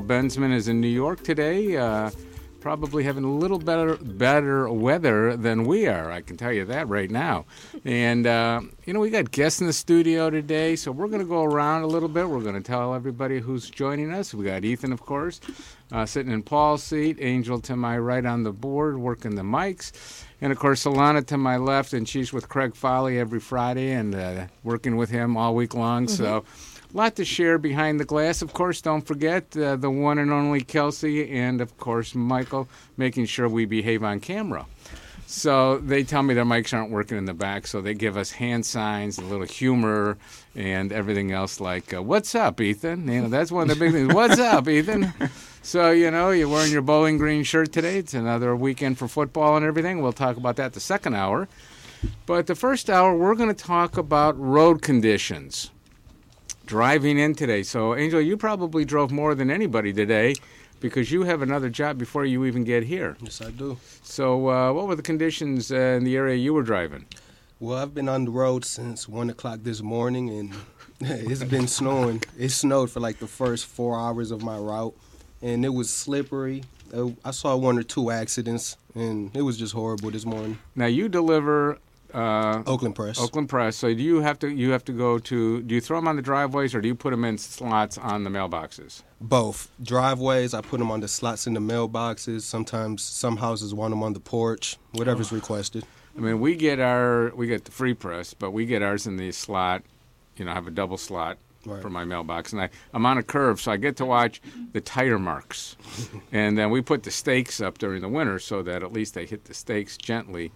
Bensman is in New York today, uh, probably having a little better better weather than we are. I can tell you that right now. And uh, you know, we got guests in the studio today, so we're going to go around a little bit. We're going to tell everybody who's joining us. We got Ethan, of course, uh, sitting in Paul's seat. Angel to my right on the board, working the mics. And of course, Alanna to my left, and she's with Craig Foley every Friday and uh, working with him all week long. Mm-hmm. So lot to share behind the glass. Of course, don't forget uh, the one and only Kelsey, and of course, Michael, making sure we behave on camera. So they tell me their mics aren't working in the back, so they give us hand signs, a little humor, and everything else like, uh, "What's up, Ethan?" You know, that's one of the big things. What's up, Ethan? So you know, you're wearing your bowling green shirt today. It's another weekend for football and everything. We'll talk about that the second hour. But the first hour, we're going to talk about road conditions driving in today. So, Angel, you probably drove more than anybody today because you have another job before you even get here. Yes, I do. So, uh, what were the conditions uh, in the area you were driving? Well, I've been on the road since 1 o'clock this morning, and it's been snowing. It snowed for like the first four hours of my route, and it was slippery. Uh, I saw one or two accidents, and it was just horrible this morning. Now, you deliver uh, Oakland Press. Oakland Press. So do you have to you have to go to do you throw them on the driveways or do you put them in slots on the mailboxes? Both driveways. I put them on the slots in the mailboxes. Sometimes some houses want them on the porch. Whatever's oh. requested. I mean, we get our we get the free press, but we get ours in the slot. You know, I have a double slot Right. for my mailbox, and I, I'm on a curve, so I get to watch the tire marks. and then we put the stakes up during the winter so that at least they hit the stakes gently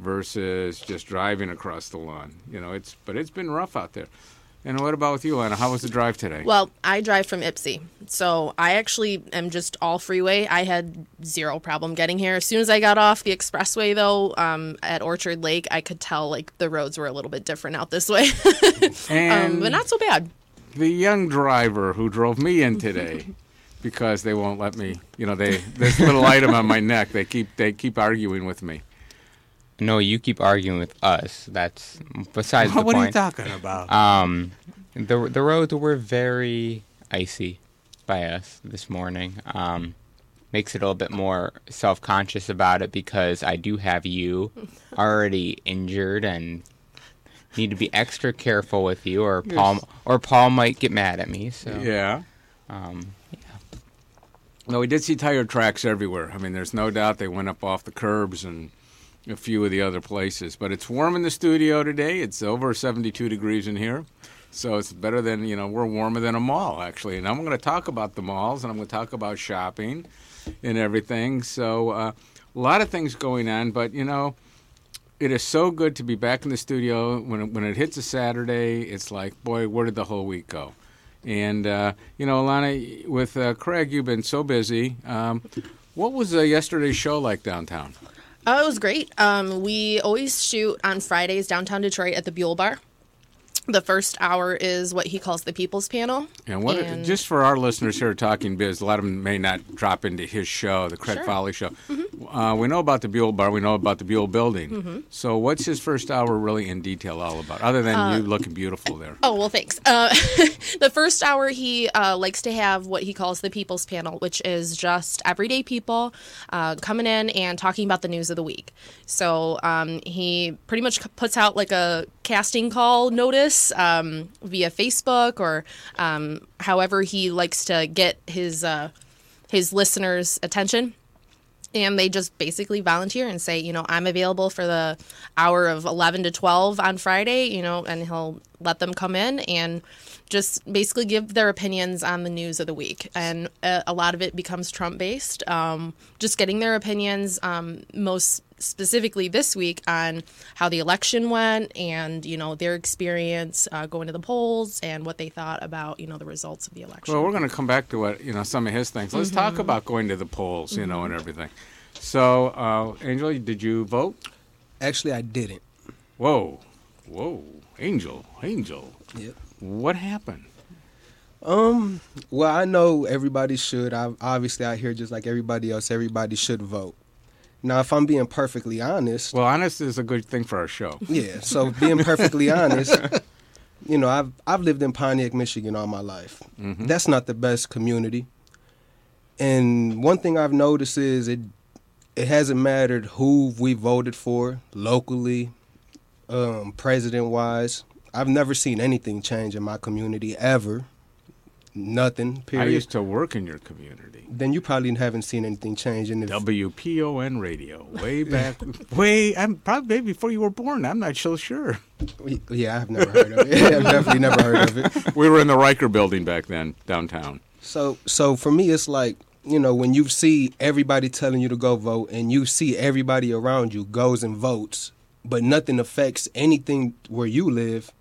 versus just driving across the lawn. You know, it's but it's been rough out there. And what about with you, Anna? How was the drive today? Well, I drive from Ypsi, so I actually am just all freeway. I had zero problem getting here. As soon as I got off the expressway, though, um, at Orchard Lake, I could tell like the roads were a little bit different out this way, um, but not so bad. The young driver who drove me in today. because they won't let me, you know, they this little item on my neck. They keep they keep arguing with me. No, you keep arguing with us. That's besides the what point. What are you talking about? Um, the the roads were very icy by us this morning. Um, makes it a little bit more self conscious about it because I do have you already injured and need to be extra careful with you, or Paul or Paul might get mad at me. So yeah. Um, yeah. No, we did see tire tracks everywhere. I mean, there's no doubt they went up off the curbs and a few of the other places. But it's warm in the studio today. It's over 72 degrees in here. So it's better than, you know, we're warmer than a mall, actually. And I'm going to talk about the malls and I'm going to talk about shopping and everything. So uh, a lot of things going on. But, you know, it is so good to be back in the studio. When it, when it hits a Saturday, it's like, boy, where did the whole week go? And, uh, you know, Alanna, with uh, Craig, you've been so busy. Um, what was uh, yesterday's show like downtown? Oh, it was great. Um, we always shoot on Fridays downtown Detroit at the Buhl Bar. The first hour is what he calls the People's Panel. And what? And just for our listeners here talking biz, a lot of them may not drop into his show, the Craig sure. Foley show. Mm-hmm. Uh, we know about the Buhl Bar. We know about the Buhl Building. Mm-hmm. So, what's his first hour really in detail all about, other than uh, you looking beautiful there? Oh well, thanks. Uh, the first hour, he uh, likes to have what he calls the People's Panel, which is just everyday people uh, coming in and talking about the news of the week. So um, he pretty much puts out like a casting call notice um, via Facebook or um, however he likes to get his uh, his listeners' attention. And they just basically volunteer and say, you know, I'm available for the hour of 11 to 12 on Friday, you know, and he'll let them come in and just basically give their opinions on the news of the week. And a, a lot of it becomes Trump based. Um, just getting their opinions, um, most specifically this week on how the election went and you know their experience uh, going to the polls and what they thought about you know the results of the election. Well, we're going to come back to what you know some of his things. Let's mm-hmm. talk about going to the polls, you mm-hmm. know, and everything. So, uh, Angel, did you vote? Actually, I didn't. Whoa, whoa, Angel, Angel. Yep. What happened? Um. Well, I know everybody should. I obviously out here just like everybody else. Everybody should vote. Now, if I'm being perfectly honest, well, honest is a good thing for our show. Yeah. So being perfectly honest, you know, I've I've lived in Pontiac, Michigan all my life. Mm-hmm. That's not the best community. And one thing I've noticed is it it hasn't mattered who we voted for locally, um, president wise. I've never seen anything change in my community ever. Nothing. Period. I used to work in your community. then you probably haven't seen anything change. And if, WPON radio, way back, way I'm probably before you were born. I'm not so sure. yeah, I've never heard of it. I've definitely never heard of it. We were in the Riker building back then, downtown. So so for me it's like, you know, when you see everybody telling you to go vote and you see everybody around you goes and votes, but nothing affects anything where you live,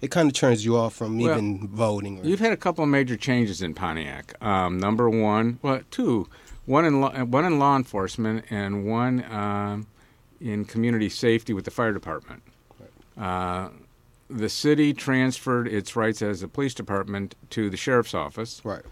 it kind of turns you off from Well, even voting. Or, You've had a couple of major changes in Pontiac. Um, number one, well, two, one in law, one in law enforcement and one um, in community safety with the fire department. Uh, the city transferred its rights as a police department to the sheriff's office, right,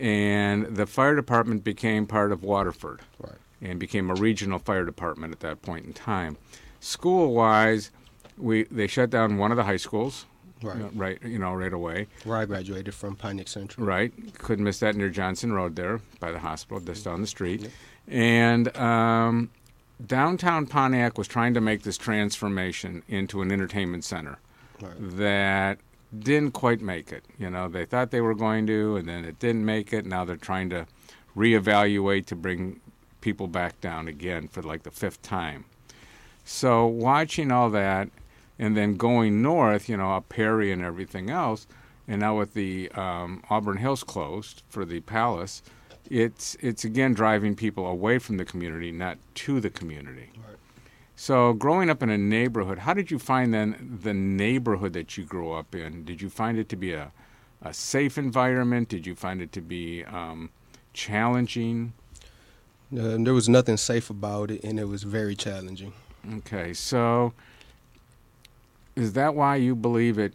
and the fire department became part of Waterford right, and became a regional fire department at that point in time. School wise, we they shut down one of the high schools, right. right, you know, right away. Where I graduated from Pontiac Central. Right. Couldn't miss that near Johnson Road there by the hospital, just down the street. And um, downtown Pontiac was trying to make this transformation into an entertainment center Right. that didn't quite make it. You know, they thought they were going to, and then it didn't make it. Now they're trying to reevaluate to bring people back down again for like the fifth time. So watching all that, and then going north, you know, up Perry and everything else, and now with the um, Auburn Hills closed for the Palace, it's it's again driving people away from the community, not to the community. Right. So growing up in a neighborhood, how did you find then the neighborhood that you grew up in? Did you find it to be a, a safe environment? Did you find it to be um, challenging? Uh, there was nothing safe about it, and it was very challenging. Okay, so is that why you believe it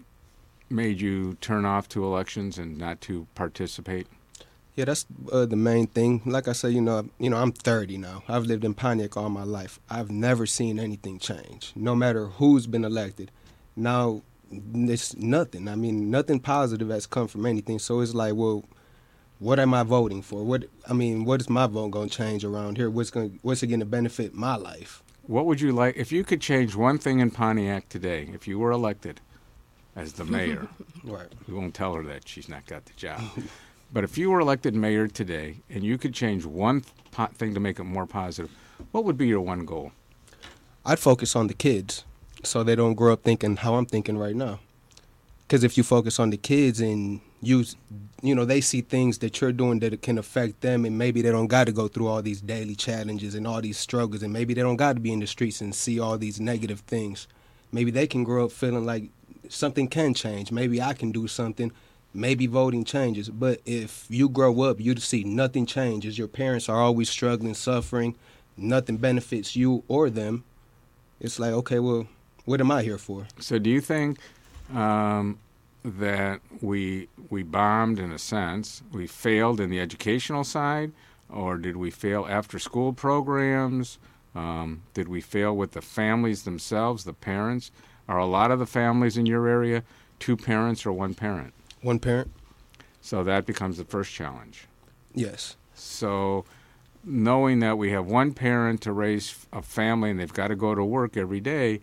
made you turn off to elections and not to participate? Yeah, that's uh, the main thing. Like I said, you know, you know, I'm 30 now. I've lived in Pontiac all my life. I've never seen anything change, no matter who's been elected. Now, it's nothing. I mean, nothing positive has come from anything. So it's like, well, what am I voting for? What I mean, what is my vote going to change around here? What's going, what's it going to benefit my life? What would you like if you could change one thing in Pontiac today? If you were elected as the mayor, Right. we won't tell her that she's not got the job. but if you were elected mayor today and you could change one thing to make it more positive, what would be your one goal? I'd focus on the kids so they don't grow up thinking how I'm thinking right now. Because if you focus on the kids and you, you know, they see things that you're doing that can affect them, and maybe they don't got to go through all these daily challenges and all these struggles, and maybe they don't got to be in the streets and see all these negative things. Maybe they can grow up feeling like something can change. Maybe I can do something. Maybe voting changes. But if you grow up, you see nothing changes. Your parents are always struggling, suffering. Nothing benefits you or them it's like okay well what am i here for So, do you think um, that we we bombed in a sense? We failed in the educational side, or did we fail after school programs? Um, did we fail with the families themselves, the parents? Are a lot of the families in your area two parents or one parent? one parent So that becomes the first challenge. yes So, knowing that we have one parent to raise a family and they've got to go to work every day,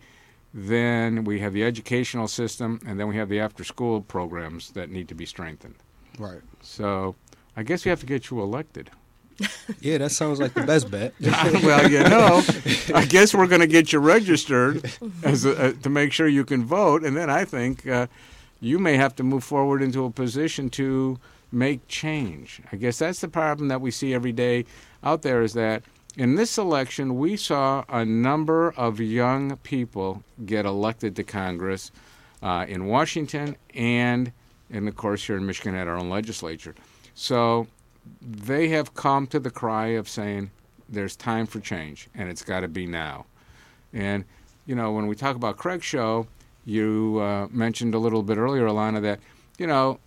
then we have the educational system and then we have the after school programs that need to be strengthened. right So, I guess we have to get you elected. yeah that sounds like the best bet well, you know, I guess we're going to get you registered as a, uh, to make sure you can vote, and then I think uh, you may have to move forward into a position to make change. I guess that's the problem that we see every day out there is that in this election we saw a number of young people get elected to Congress uh, in Washington and, and of course here in Michigan at our own legislature. So they have come to the cry of saying there's time for change and it's got to be now. And you know, when we talk about Craig's show, you uh, mentioned a little bit earlier, Alanna, that you know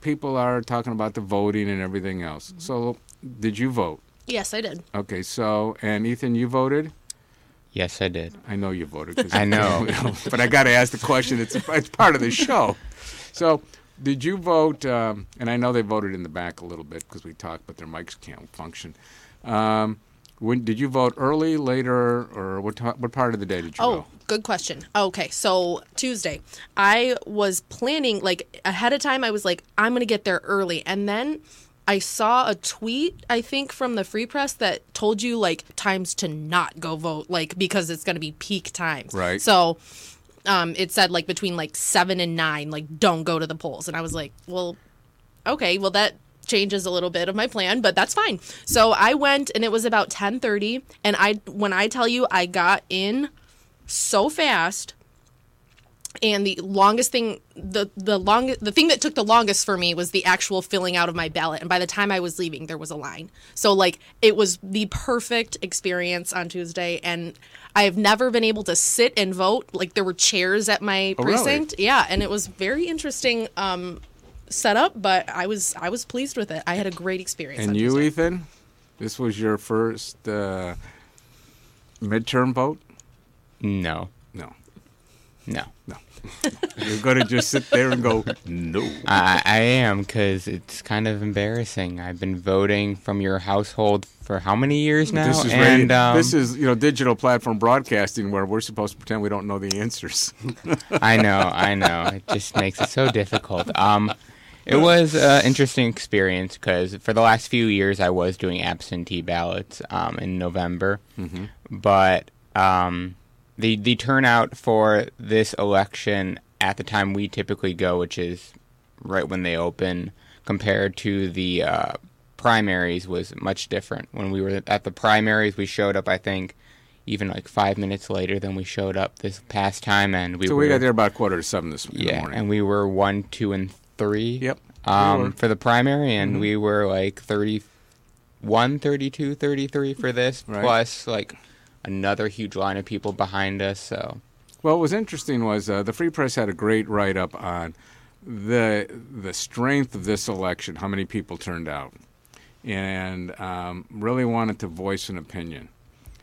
people are talking about the voting and everything else. So, did you vote? Yes, I did. Okay, so and Ethan, you voted. Yes, I did. I know you voted. 'cause- I know. but I got to ask the question. It's it's part of the show. So, Did you vote? Um, and I know they voted in the back a little bit because we talked, but their mics can't function. Um, when did you vote? Early, later, or what? ti- what part of the day did you Oh, go? good question. Okay, so Tuesday, I was planning like ahead of time. I was like, I'm gonna get there early, and then I saw a tweet I think from the Free Press that told you like times to not go vote, like because it's gonna be peak times. Right. So. Um, it said like between like seven and nine, like don't go to the polls, and I was like, well, okay, well that changes a little bit of my plan, but that's fine. So I went and it was about 10:30 and I when I tell you I got in so fast and the longest thing the the long the thing that took the longest for me was the actual filling out of my ballot and by the time I was leaving there was a line. So like it was the perfect experience on Tuesday and I have never been able to sit and vote like there were chairs at my Oh, really? precinct. Yeah, and it was very interesting um setup, but I was I was pleased with it. I had a great experience. And on you, Tuesday. Ethan? This was your first uh, midterm vote? No, No, no. You're going to just sit there and go, no. I, I am because it's kind of embarrassing. I've been voting from your household for how many years now? This is and um, this is you know digital platform broadcasting where we're supposed to pretend we don't know the answers. I know, I know. It just makes it so difficult. Um, it was an interesting experience because for the last few years I was doing absentee ballots um, in November, but um, the the turnout for this election at the time we typically go, which is right when they open, compared to the uh, primaries, was much different. When we were at the primaries, we showed up, I think. Even like five minutes later than we showed up this past time, and we so were we got there about a quarter to seven this yeah, morning. and we were one, two, and three. Yep. Um, We. Mm-hmm. for the primary, and we were like 31, 32, 33 for this, Right. plus like another huge line of people behind us. So Well, what was interesting was uh, the Free Press had a great write up on the the strength of this election, how many people turned out, and um, really wanted to voice an opinion.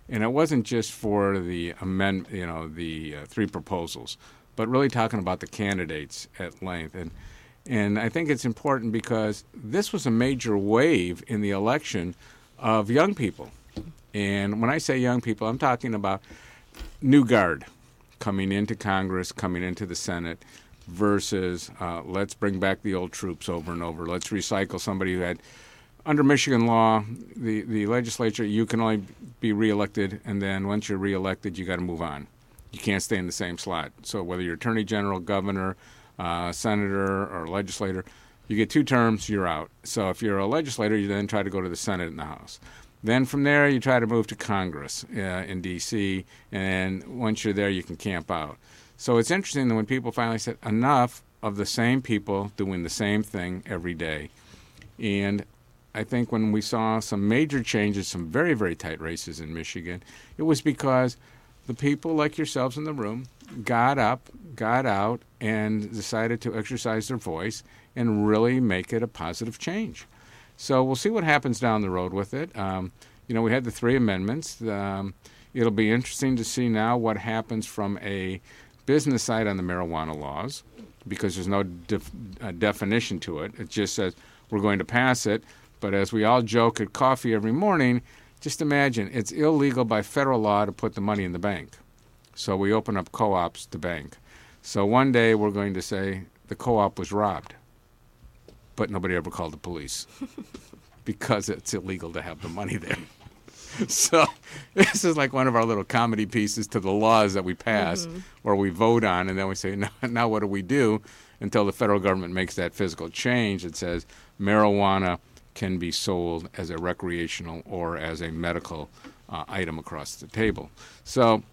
And it wasn't just for the amend, you know, the uh, three proposals, but really talking about the candidates at length. And and I think it's important because this was a major wave in the election of young people. And when I say young people, I'm talking about new guard coming into Congress, coming into the Senate, versus uh, let's bring back the old troops over and over. Let's recycle somebody who had, under Michigan law, the, the legislature, you can only be reelected, and then once you're reelected, you got to move on. You can't stay in the same slot. So whether you're attorney general, governor, uh, senator, or legislator, you get two terms, you're out. So if you're a legislator, you then try to go to the Senate and the House. Then from there, you try to move to Congress uh, in D.C., and once you're there, you can camp out. So it's interesting that when people finally said enough of the same people doing the same thing every day, and I think when we saw some major changes, some very, very tight races in Michigan, it was because the people like yourselves in the room got up, got out, and decided to exercise their voice and really make it a positive change. So we'll see what happens down the road with it. Um, you know, we had the three amendments. Um, it'll be interesting to see now what happens from a business side on the marijuana laws because there's no def- uh, definition to it. It just says we're going to pass it. But as we all joke at coffee every morning, just imagine it's illegal by federal law to put the money in the bank. So we open up co ops to bank. So one day we're going to say the co op was robbed, but nobody ever called the police because it's illegal to have the money there. So this is like one of our little comedy pieces to the laws that we pass or we vote on, and then we say, now, now what do we do until the federal government makes that physical change that says marijuana can be sold as a recreational or as a medical uh, item across the table. So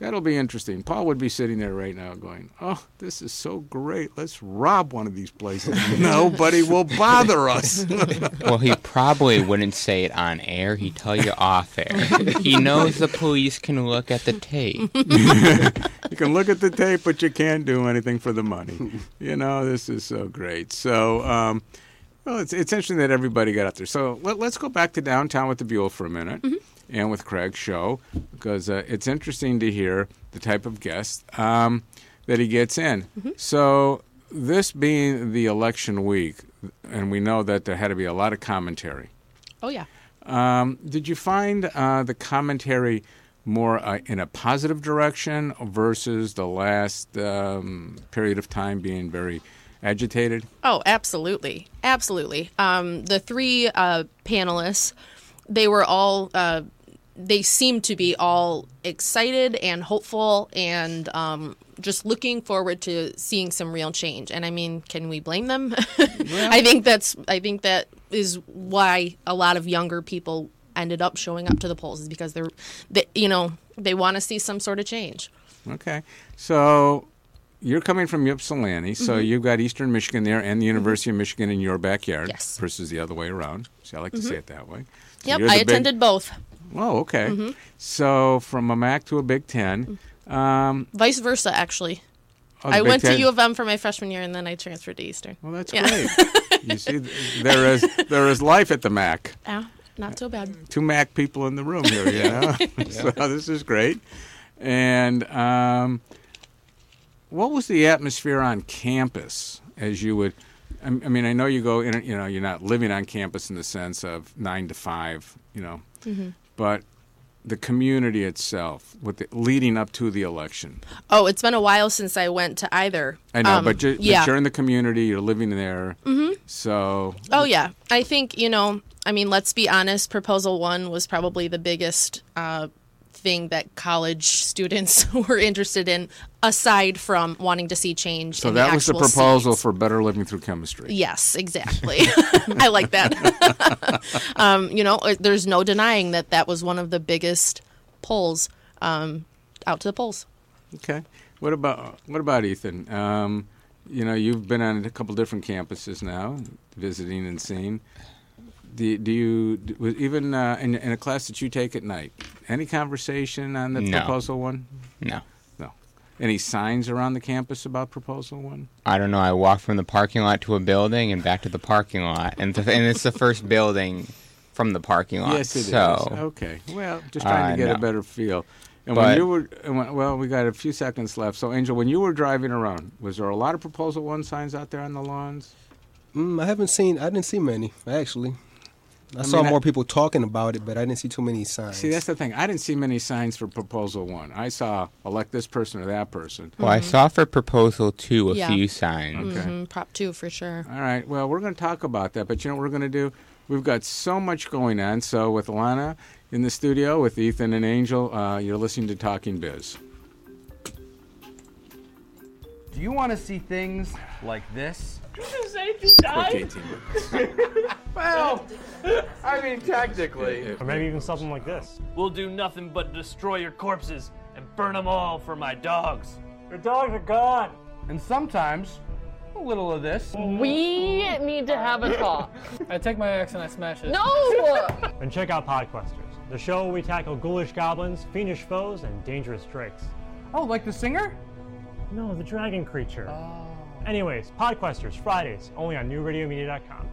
that'll be interesting. Paul would be sitting there right now going, "Oh, this is so great. Let's rob one of these places. Nobody will bother us." well, he probably wouldn't say it on air. He'd tell you off air. he knows the police can look at the tape. you can look at the tape, but you can't do anything for the money. You know, this is so great. So, um, well, it's, it's interesting that everybody got up there. So let, us go back to downtown with the Buhl for a minute and with Craig's show because uh, it's interesting to hear the type of guest um, that he gets in. So this being the election week, and we know that there had to be a lot of commentary. Oh yeah. Um, did you find uh, the commentary more uh, in a positive direction versus the last um, period of time being very agitated? Oh, absolutely, absolutely. Um, the three uh, panelists, they were all. They seem to be all excited and hopeful and um, just looking forward to seeing some real change. And I mean, can we blame them? I think that's. I think that is why a lot of younger people ended up showing up to the polls is because they're, they, you know, they want to see some sort of change. Okay, so you're coming from Ypsilanti, so Mm-hmm. you've got Eastern Michigan there and the University of Michigan in your backyard. Yes. Versus the other way around. See, I like to say it that way. So Yep, I big- attended both. Oh, okay. Mm-hmm. So from a MAC to a Big Ten. Um, Vice versa, actually. oh, I Big went to U of M for my freshman year, and then I transferred to Eastern. Well, that's Yeah. great. you see, there is there is life at the MAC. Ah, not so bad. Two MAC people in the room here, you know. so this is great. And um, what was the atmosphere on campus as you would? I I mean, I know you go in. You know, you're not living on campus in the sense of nine to five. You know, Mm-hmm. But the community itself, with the, leading up to the election. Oh, it's been a while since I went to either. I know, Um, but, ju- but yeah. you're in the community. You're living there. Mm-hmm. So Oh yeah, I think you know. I mean, let's be honest. Proposal one was probably the biggest uh, thing that college students were interested in, aside from wanting to see change. So in that was the proposal seats. for better living through chemistry. Yes, exactly. I like that. um, you know, uh, there's no denying that that was one of the biggest polls um, out to the polls. Okay. What about what about Ethan? Um, you know, you've been on a couple different campuses now, visiting and seeing. Do, do you d- was even uh, in, in a class that you take at night? Any conversation on the No. proposal one? No. No. Any signs around the campus about proposal one? I don't know. I walked from the parking lot to a building and back to the parking lot, and, th- and it's the first building from the parking lot. yes, it is. so, Okay. Well, just trying Uh, to get a better feel. And when you were and when- well, we got a few seconds left. So, Angel, when you were driving around, was there a lot of proposal one signs out there on the lawns? Mm, I haven't seen. I didn't see many actually. I, I saw mean, I- more people talking about it, but I didn't see too many signs. See, that's the thing. I didn't see many signs for proposal one. I saw elect this person or that person. well, I saw for proposal two a Yeah. few signs. Okay. Mhm, Prop two for sure. All right. Well, we're going to talk about that, but you know what we're going to do? We've got so much going on. So with Lana in the studio, with Ethan and Angel, uh, you're listening to Talking Biz. Do you want to see things like this? Quick 18 minutes. Well, I mean, technically. Or maybe even something like this. We'll do nothing but destroy your corpses and burn them all for my dogs. Your dogs are gone. And sometimes, a little of this. We need to have a talk. I take my axe and I smash it. No! And check out Podquesters, the show where we tackle ghoulish goblins, fiendish foes, and dangerous drakes. Oh, like the singer? No, the dragon creature. Oh. Anyways, Podquesters, Fridays, only on newradiomedia.com.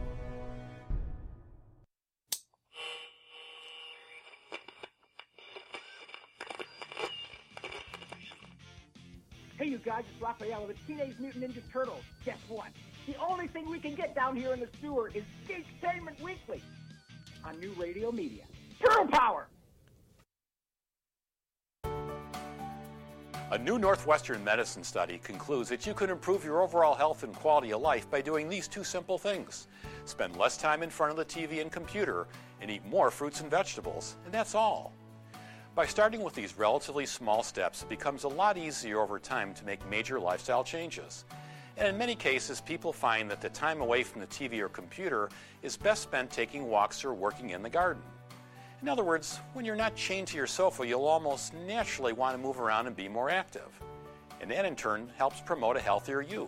Hey, you guys, it's Raphael the Teenage Mutant Ninja Turtles. Guess what? The only thing we can get down here in the sewer is Geektainment Weekly on New Radio Media. Turtle Power! A new Northwestern medicine study concludes that you can improve your overall health and quality of life by doing these two simple things. Spend less time in front of the TV and computer and eat more fruits and vegetables, and that's all. By starting with these relatively small steps, it becomes a lot easier over time to make major lifestyle changes. And in many cases, people find that the time away from the TV or computer is best spent taking walks or working in the garden. In other words, when you're not chained to your sofa, you'll almost naturally want to move around and be more active. And that in turn helps promote a healthier you.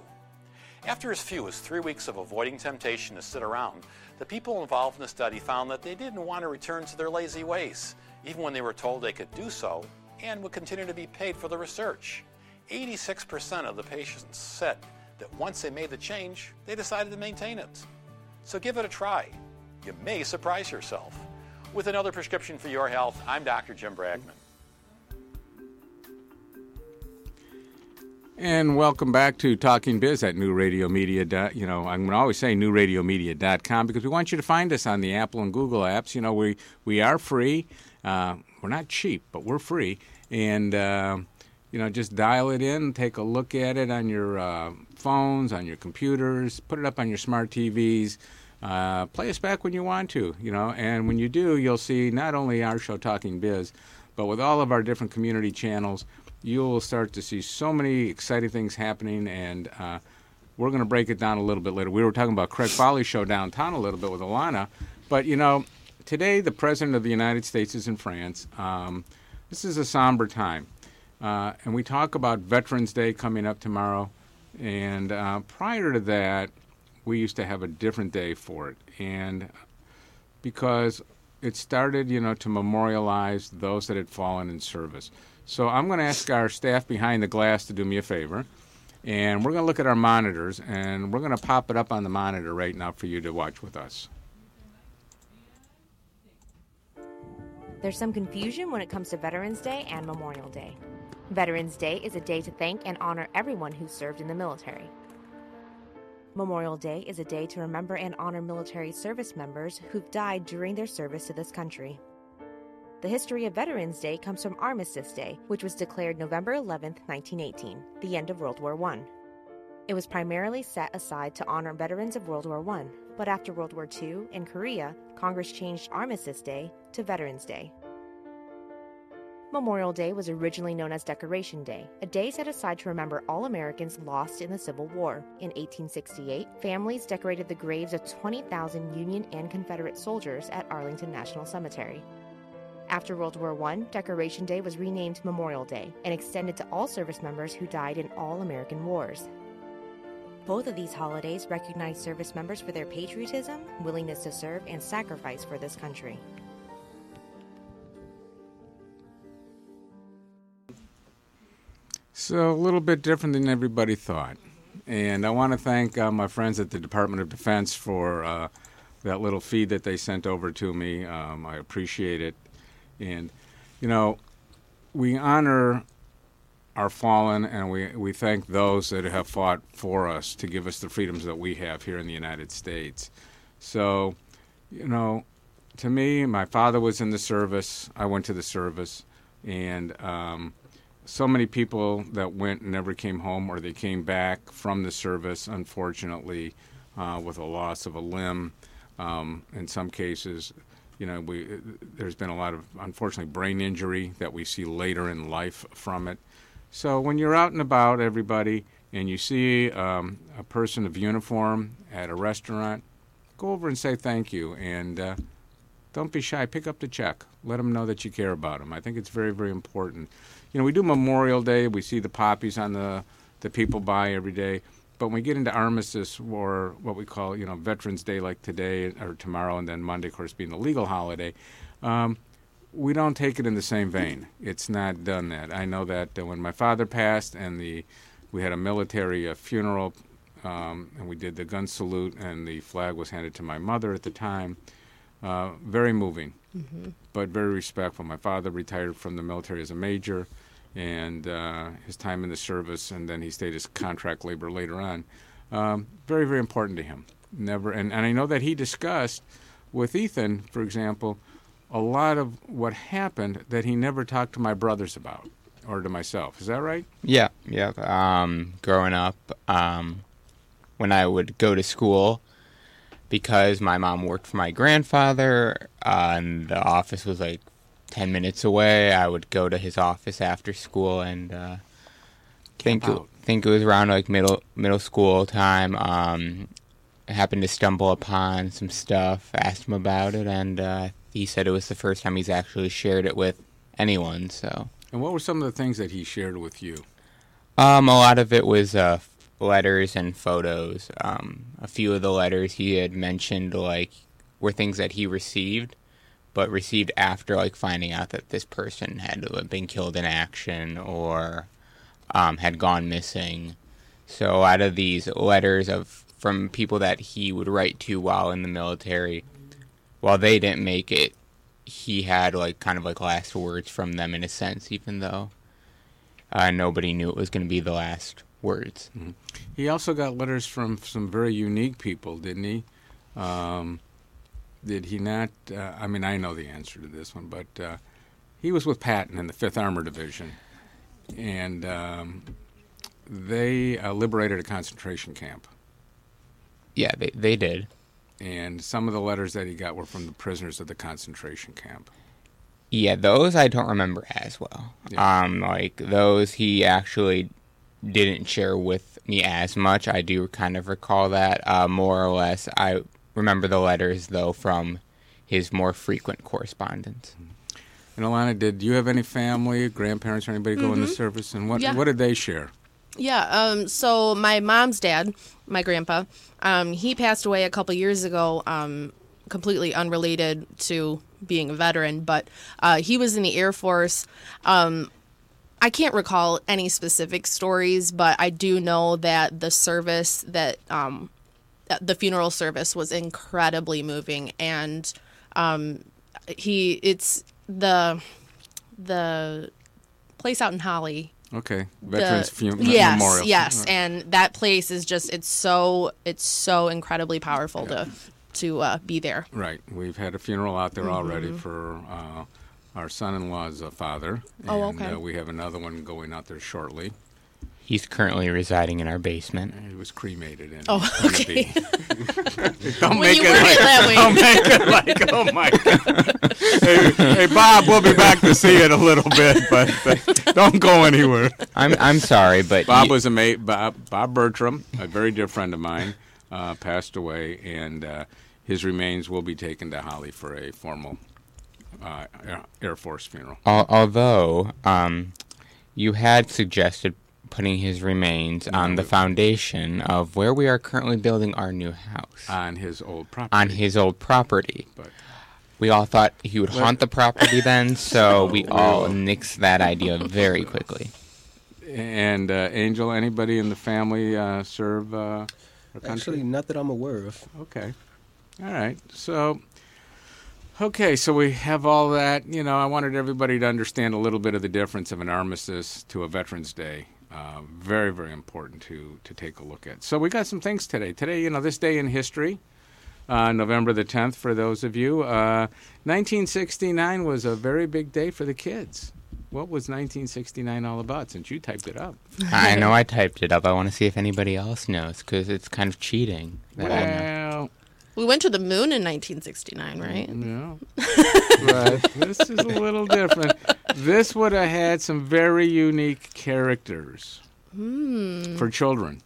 After as few as three weeks of avoiding temptation to sit around, the people involved in the study found that they didn't want to return to their lazy ways, even when they were told they could do so and would continue to be paid for the research. 86% of the patients said that once they made the change, they decided to maintain it. So give it a try. You may surprise yourself. With another prescription for your health, I'm Dr. Jim Bragman. And welcome back to Talking Biz at New Radio Media. You know, I'm always say newradiomedia.com because we want you to find us on the Apple and Google apps. You know, we we are free. Uh, we're not cheap, but we're free. And uh, you know, just dial it in, take a look at it on your uh, phones, on your computers, put it up on your smart TVs. Uh, play us back when you want to, you know, and when you do, you'll see not only our show Talking Biz, but with all of our different community channels, you'll start to see so many exciting things happening. And uh, we're going to break it down a little bit later. We were talking about Craig Foley's show downtown a little bit with Alanna, but you know, today the president of the United States is in France. Um, this is a somber time, uh, and we talk about Veterans Day coming up tomorrow. And uh, prior to that, we used to have a different day for it, and because it started, you know, to memorialize those that had fallen in service. So I'm going to ask our staff behind the glass to do me a favor, and we're going to look at our monitors, and we're going to pop it up on the monitor right now for you to watch with us. There's some confusion when it comes to Veterans Day and Memorial Day. Veterans Day is a day to thank and honor everyone who served in the military. Memorial Day is a day to remember and honor military service members who've died during their service to this country. The history of Veterans Day comes from Armistice Day, which was declared November 11, 1918, the end of World War I. It was primarily set aside to honor veterans of World War I, but after World War II in Korea, Congress changed Armistice Day to Veterans Day. Memorial Day was originally known as Decoration Day, a day set aside to remember all Americans lost in the Civil War. In 1868, families decorated the graves of 20,000 Union and Confederate soldiers at Arlington National Cemetery. After World War I, Decoration Day was renamed Memorial Day and extended to all service members who died in all American wars. Both of these holidays recognize service members for their patriotism, willingness to serve, and sacrifice for this country. So a little bit different than everybody thought. And I want to thank uh, my friends at the Department of Defense for uh, that little feed that they sent over to me. Um, I appreciate it. And, you know, we honor our fallen and we, we thank those that have fought for us to give us the freedoms that we have here in the United States. So, you know, to me, my father was in the service. I went to the service. And, um, so many people that went and never came home or they came back from the service, unfortunately, uh, with a loss of a limb. Um, in some cases, you know, we, there's been a lot of, unfortunately, brain injury that we see later in life from it. So when you're out and about, everybody, and you see um, a person of uniform at a restaurant, go over and say thank you. And uh, don't be shy. Pick up the check. Let them know that you care about them. I think it's very, very important. You know, we do Memorial Day. We see the poppies on the the people buy every day. But when we get into armistice or what we call, you know, Veterans Day, like today or tomorrow, and then Monday, of course, being the legal holiday, um, we don't take it in the same vein. It's not done that. I know that uh, when my father passed, and the we had a military uh, funeral, um, and we did the gun salute, and the flag was handed to my mother at the time. Uh, very moving, Mhm. but very respectful. My father retired from the military as a major, and uh, his time in the service, and then he stayed as contract labor later on. Um, very, very important to him. Never, and, and I know that he discussed with Ethan, for example, a lot of what happened that he never talked to my brothers about or to myself. Is that right? Yeah, yeah. Um, growing up, um, when I would go to school, because my mom worked for my grandfather, uh, and the office was like ten minutes away, I would go to his office after school and uh, think out. think it was around like middle middle school time. Um, I happened to stumble upon some stuff, asked him about it, and uh, he said it was the first time he's actually shared it with anyone. So. And what were some of the things that he shared with you? Um, a lot of it was uh, letters and photos. Um, a few of the letters he had mentioned like were things that he received, but received after like finding out that this person had been killed in action or um, had gone missing. So out of these letters of from people that he would write to while in the military, while they didn't make it, he had like kind of like last words from them in a sense, even though uh, nobody knew it was going to be the last words. He also got letters from some very unique people, didn't he? Um, did he not? Uh, I mean, I know the answer to this one, but uh, he was with Patton in the Fifth Armor Division, and um, they uh, liberated a concentration camp. Yeah, they they did. And some of the letters that he got were from the prisoners of the concentration camp. Yeah, those I don't remember as well. Um, like those he actually didn't share with me as much. I do kind of recall that uh, more or less. I remember the letters though from his more frequent correspondence. And Alanna, did you have any family, grandparents, or anybody go in the Mhm. service? And what Yeah. what did they share? Yeah. Um. So my mom's dad, my grandpa, um, he passed away a couple years ago. Um, completely unrelated to being a veteran, but uh, he was in the Air Force. Um, I can't recall any specific stories, but I do know that the service that um, the funeral service was incredibly moving, and um, he it's the the place out in Holly Okay, the- Veterans Fu- yes, Memorial. Yes, and that place is just it's so it's so incredibly powerful to to uh, be there. Right. We've had a funeral out there already Mhm. for uh, our son-in-law's uh, father. Oh, and, okay. Uh, we have another one going out there shortly. He's currently residing in our basement. He was cremated in. Oh, Tennessee. okay. don't make it like. that way. Don't make it like. Oh my God. hey, hey, Bob, we'll be back to see it a little bit, but, but don't go anywhere. I'm I'm sorry, but Bob you- was a mate. Bob, Bob Bertram, a very dear friend of mine, uh, passed away, and uh, his remains will be taken to Holly for a formal uh, Air- Air Force funeral. Although um, you had suggested putting his remains on the foundation of where we are currently building our new house on his old property. on his old property. But we all thought he would haunt the property then, so we all nixed that idea very quickly. And uh, Angel, anybody in the family uh, serve uh, our country? Actually, not that I'm aware of. Okay. All right. So, okay, so we have all that. You know, I wanted everybody to understand a little bit of the difference of an armistice to a Veterans Day. Uh, very, very important to to take a look at. So we got some things today. Today, you know, this day in history, uh, November the 10th, for those of you. Uh, 1969 was a very big day for the kids. What was 1969 all about? Since you typed it up. I know I typed it up. I want to see if anybody else knows because it's kind of cheating. That I. Well, We went to the moon in 1969, right? No. but this is a little different. This would have had some very unique characters Hmm. for children.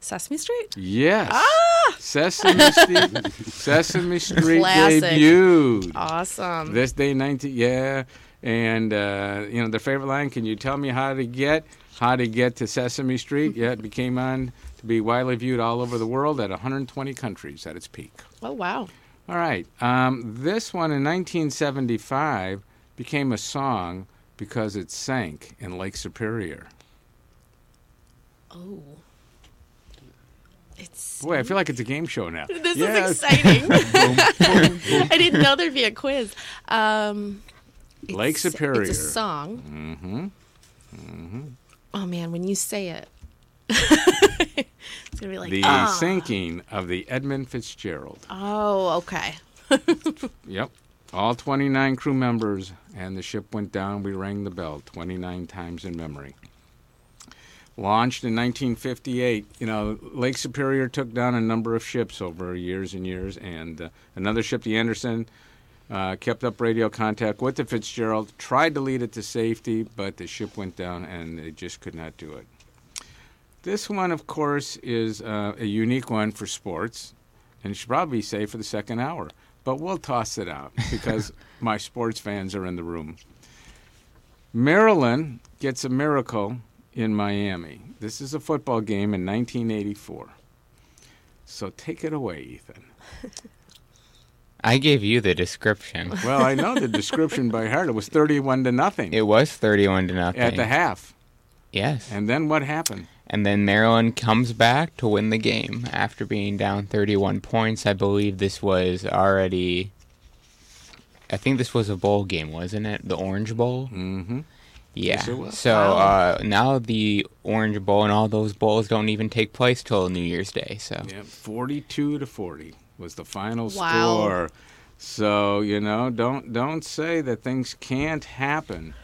Sesame Street. Yes. Ah! Sesame Street. Sesame Street Classic. debuted. Awesome. This day, 19. Yeah. And, uh, you know, their favorite line can you tell me how to get? How to get to Sesame Street? Yeah, it became on to be widely viewed all over the world at 120 countries at its peak. Oh wow. All right. Um, this one in 1975 became a song because it sank in Lake Superior. Oh. It's Boy, I feel like it's a game show now. This Yes. is exciting. Boom, boom, boom. I didn't know there'd be a quiz. Um, Lake Superior. It's a song. Mm-hmm. Mm-hmm. Oh man, when you say it, it's gonna be like the ah. sinking of the Edmund Fitzgerald. Oh, okay. Yep. All 29 crew members and the ship went down. We rang the bell 29 times in memory. Launched in 1958. You know, Lake Superior took down a number of ships over years and years, and uh, another ship, the Anderson, uh, kept up radio contact with the Fitzgerald, tried to lead it to safety, but the ship went down and they just could not do it. This one, of course, is uh, a unique one for sports, and it should probably be saved for the second hour. But we'll toss it out because my sports fans are in the room. Maryland gets a miracle in Miami. This is a football game in 1984. So take it away, Ethan. I gave you the description. Well, I know the description by heart. It was 31 to nothing It was 31 to nothing. at the half. Yes. And then what happened? And then Maryland comes back to win the game after being down 31 points. I believe this was already. I think this was a bowl game, wasn't it? The Orange Bowl? Mm-hmm. Yeah. Yes, it will. So uh, now the Orange Bowl and all those bowls don't even take place till New Year's Day. So Yeah, 42 to 40 was the final Wow. score. So, you know, don't don't say that things can't happen,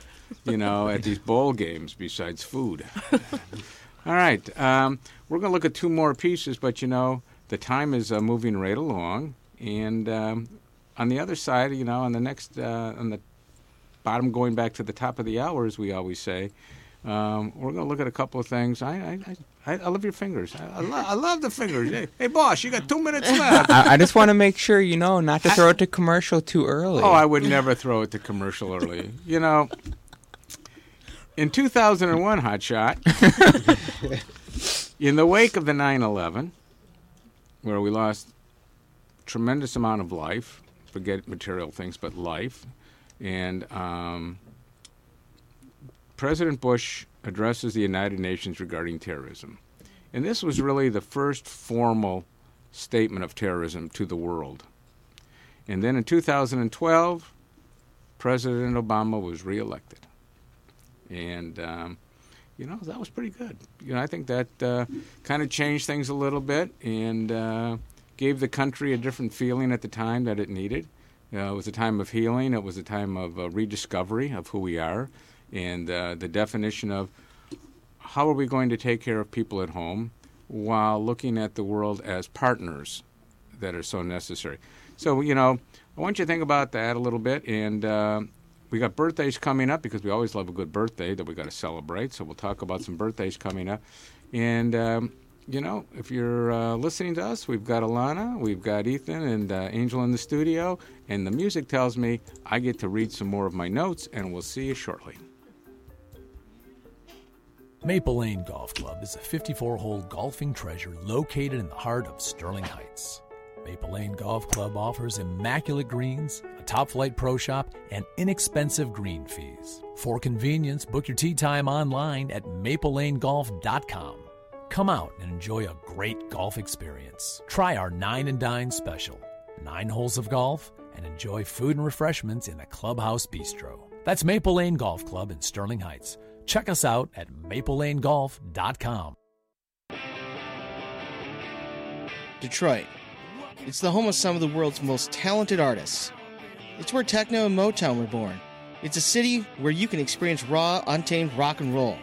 you know, at these bowl games besides food. All right. Um, we're going to look at two more pieces, but, you know, the time is uh, moving right along. And um, on the other side, you know, on the next, uh, on the bottom going back to the top of the hour, as we always say, um, we're going to look at a couple of things. I, I, I, I love your fingers. I, I, lo- I love the fingers. Hey, hey, boss, you got two minutes left. I, I just want to make sure you know not to throw it to commercial too early. Oh, I would never throw it to commercial early. You know, in 2001, Hot Shot, in the wake of the 9 11, where we lost tremendous amount of life, forget material things, but life, and um, President Bush addresses the United Nations regarding terrorism. And this was really the first formal statement of terrorism to the world. And then in 2012, President Obama was reelected. And, um, you know, that was pretty good. You know, I think that uh, kind of changed things a little bit and uh, gave the country a different feeling at the time that it needed. Uh, it was a time of healing, it was a time of uh, rediscovery of who we are, and uh, the definition of how are we going to take care of people at home while looking at the world as partners that are so necessary. So, you know, I want you to think about that a little bit. And uh, we got birthdays coming up because we always love a good birthday that we got to celebrate. So we'll talk about some birthdays coming up. And, um, you know, if you're uh, listening to us, we've got Alana, we've got Ethan and uh, Angel in the studio. And the music tells me I get to read some more of my notes, and we'll see you shortly. Maple Lane Golf Club is a 54 hole golfing treasure located in the heart of Sterling Heights. Maple Lane Golf Club offers immaculate greens, a top flight pro shop, and inexpensive green fees. For convenience, book your tee time online at maplelanegolf.com. Come out and enjoy a great golf experience. Try our Nine and Dine special nine holes of golf and enjoy food and refreshments in the Clubhouse Bistro. That's Maple Lane Golf Club in Sterling Heights. Check us out at maplelanegolf.com. Detroit. It's the home of some of the world's most talented artists. It's where techno and Motown were born. It's a city where you can experience raw, untamed rock and roll.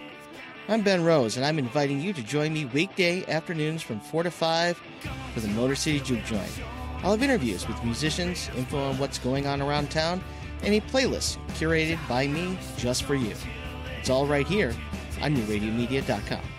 I'm Ben Rose, and I'm inviting you to join me weekday afternoons from 4 to 5 for the Motor City Juke Joint. I'll have interviews with musicians, info on what's going on around town, and a playlist curated by me just for you. It's all right here on NewRadioMedia.com.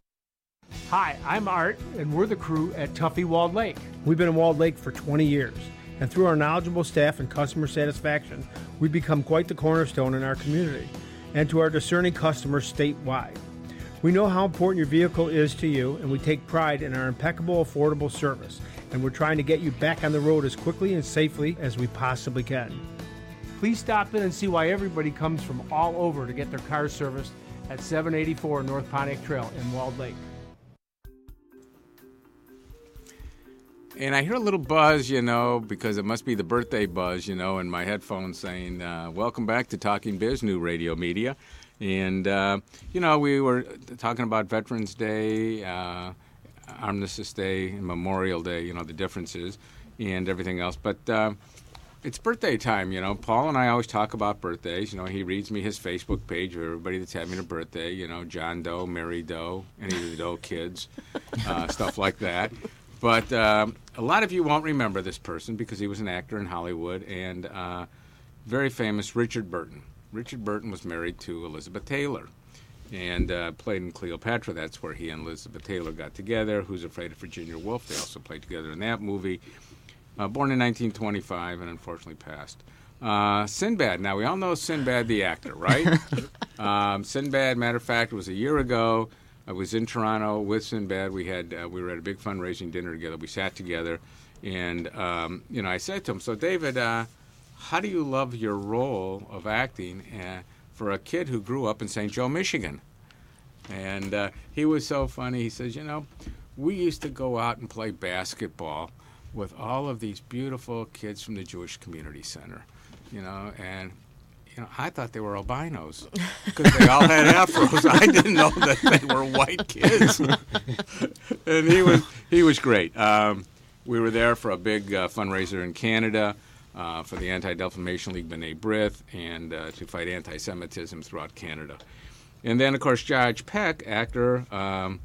Hi, I'm Art, and we're the crew at Tuffy Walled Lake. We've been in Walled Lake for 20 years, and through our knowledgeable staff and customer satisfaction, we've become quite the cornerstone in our community and to our discerning customers statewide. We know how important your vehicle is to you, and we take pride in our impeccable, affordable service, and we're trying to get you back on the road as quickly and safely as we possibly can. Please stop in and see why everybody comes from all over to get their car serviced at 784 North Pontiac Trail in Walled Lake. And I hear a little buzz, you know, because it must be the birthday buzz, you know, in my headphones saying, uh, Welcome back to Talking Biz, New Radio Media. And, uh, you know, we were talking about Veterans Day, uh, Armistice Day, and Memorial Day, you know, the differences and everything else. But uh, it's birthday time, you know. Paul and I always talk about birthdays. You know, he reads me his Facebook page of everybody that's having a birthday, you know, John Doe, Mary Doe, any of the Doe kids, uh, stuff like that. But um, a lot of you won't remember this person because he was an actor in Hollywood and uh, very famous Richard Burton. Richard Burton was married to Elizabeth Taylor and uh, played in Cleopatra. That's where he and Elizabeth Taylor got together. Who's Afraid of Virginia Woolf? They also played together in that movie. Uh, born in 1925 and unfortunately passed. Uh, Sinbad. Now we all know Sinbad the actor, right? um, Sinbad. Matter of fact, it was a year ago. I was in Toronto with Sinbad. We had uh, we were at a big fundraising dinner together. We sat together, and um, you know I said to him, "So David, uh, how do you love your role of acting uh, for a kid who grew up in St. Joe, Michigan?" And uh, he was so funny. He says, "You know, we used to go out and play basketball with all of these beautiful kids from the Jewish Community Center, you know, and." You know, I thought they were albinos because they all had afros. I didn't know that they were white kids. and he was he was great. Um, we were there for a big uh, fundraiser in Canada uh, for the Anti-Defamation League B'nai B'rith and uh, to fight anti-Semitism throughout Canada. And then, of course, Josh Peck, actor. Um,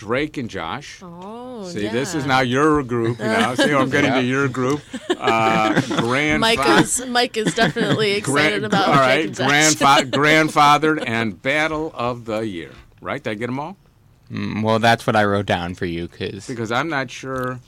Drake and Josh. Oh, See, yeah. this is now your group. You know, see, I'm getting to your group. Uh, grand Mike is Mike is definitely excited Grand- about All right, Jake right, and Josh. grandfa- grandfathered and battle of the year. Right? Did I get them all? Mm, well, that's what I wrote down for you because because I'm not sure.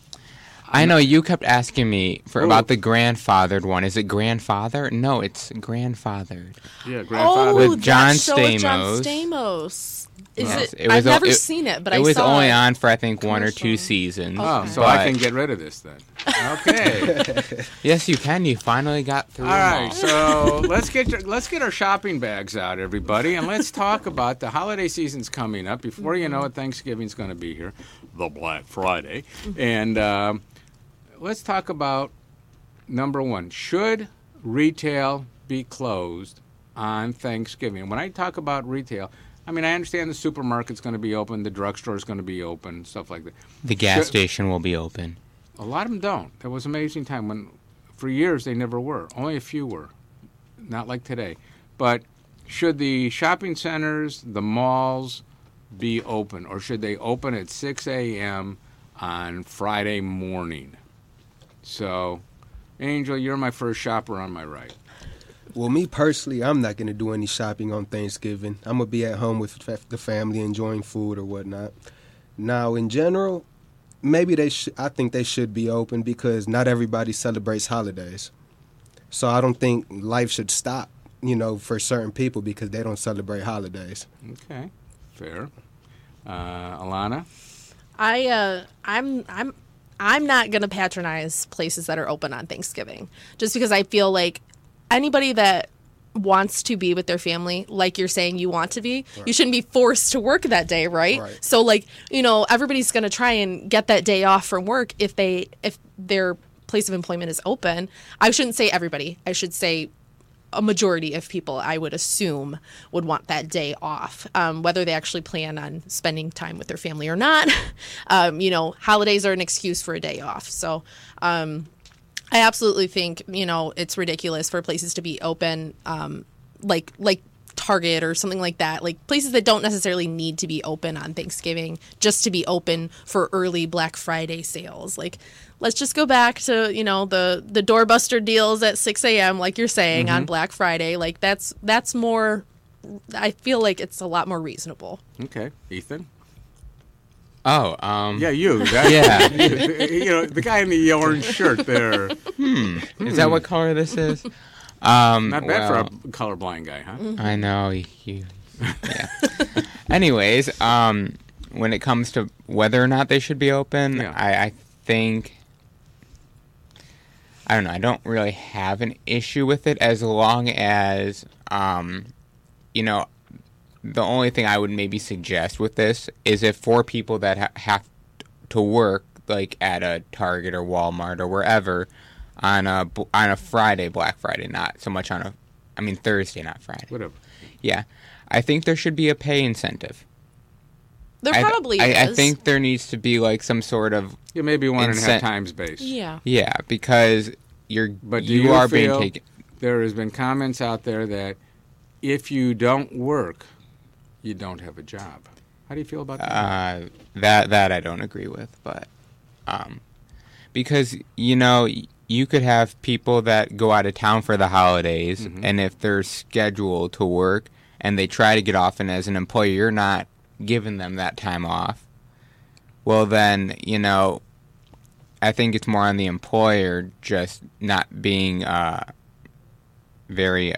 I know you kept asking me for Oh. about the grandfathered one. Is it grandfather? No, it's grandfathered. Yeah, Oh, with that John show with John Stamos. Stamos. Is Yes, it? I've o- never seen it, but it I was saw only it. on for I think one or two seasons. Oh, so I can get rid of this then. Okay. yes, you can. You finally got through. All so let's get your, let's get our shopping bags out, everybody, and let's talk about the holiday season's coming up. Before you know it, Thanksgiving's going to be here, the Black Friday, and um, let's talk about number one: should retail be closed on Thanksgiving? When I talk about retail, I mean I understand the supermarket's going to be open, the drugstore's going to be open, stuff like that. The gas station will be open. a lot of them don't. There was an amazing time when, for years, they never were. Only a few were. Not like today. But should the shopping centers, the malls, be open, or should they open at 6 a.m. on Friday morning? So, Angel, you're my first shopper on my right. Well, me personally, I'm not gonna do any shopping on Thanksgiving. I'm gonna be at home with the family, enjoying food or whatnot. Now, in general, maybe they. Sh- I think they should be open because not everybody celebrates holidays. So I don't think life should stop. You know, for certain people because they don't celebrate holidays. Okay, fair. Uh, Alana? I uh, I'm I'm I'm not gonna patronize places that are open on Thanksgiving, just because I feel like anybody that wants to be with their family, like you're saying you want to be, you shouldn't be forced to work that day, right? Right. So like you know everybody's gonna try and get that day off from work if they if their place of employment is open. I shouldn't say everybody. I should say a majority of people, I would assume, would want that day off, um, whether they actually plan on spending time with their family or not. um, you know, holidays are an excuse for a day off. So um, I absolutely think you know it's ridiculous for places to be open, um, like like Target or something like that, like places that don't necessarily need to be open on Thanksgiving, just to be open for early Black Friday sales. Like, let's just go back to you know the the doorbuster deals at 6 a.m. like you're saying on Mhm. Black Friday. Like that's that's more. I feel like it's a lot more reasonable. Okay, Ethan? Oh, um. Yeah, you. That, yeah. you know, the guy in the orange shirt there. Hmm. Is that what color this is? Um, Not bad well, for a colorblind guy, huh? I know you. Yeah. Anyways, um, when it comes to whether or not they should be open, I, I think I don't know. I don't really have an issue with it as long as, um, you know, the only thing I would maybe suggest with this is if for people that ha- have to work like at a Target or Walmart or wherever on a on a Friday, Black Friday, not so much on a, I mean Thursday, not Friday. Whatever. Yeah, I think there should be a pay incentive. There I, probably I, I think there needs to be like some sort of Yeah, maybe one and a half incent- times base. Yeah. Yeah, because you're But you, you, are feel being taken. There has been comments out there that if you don't work, you don't have a job. How do you feel about that? Uh, that that I don't agree with, but um, because you know you could have people that go out of town for the holidays, Mm-hmm. and if they're scheduled to work and they try to get off, and as an employer you're not giving them that time off, well then you know I think it's more on the employer just not being uh, very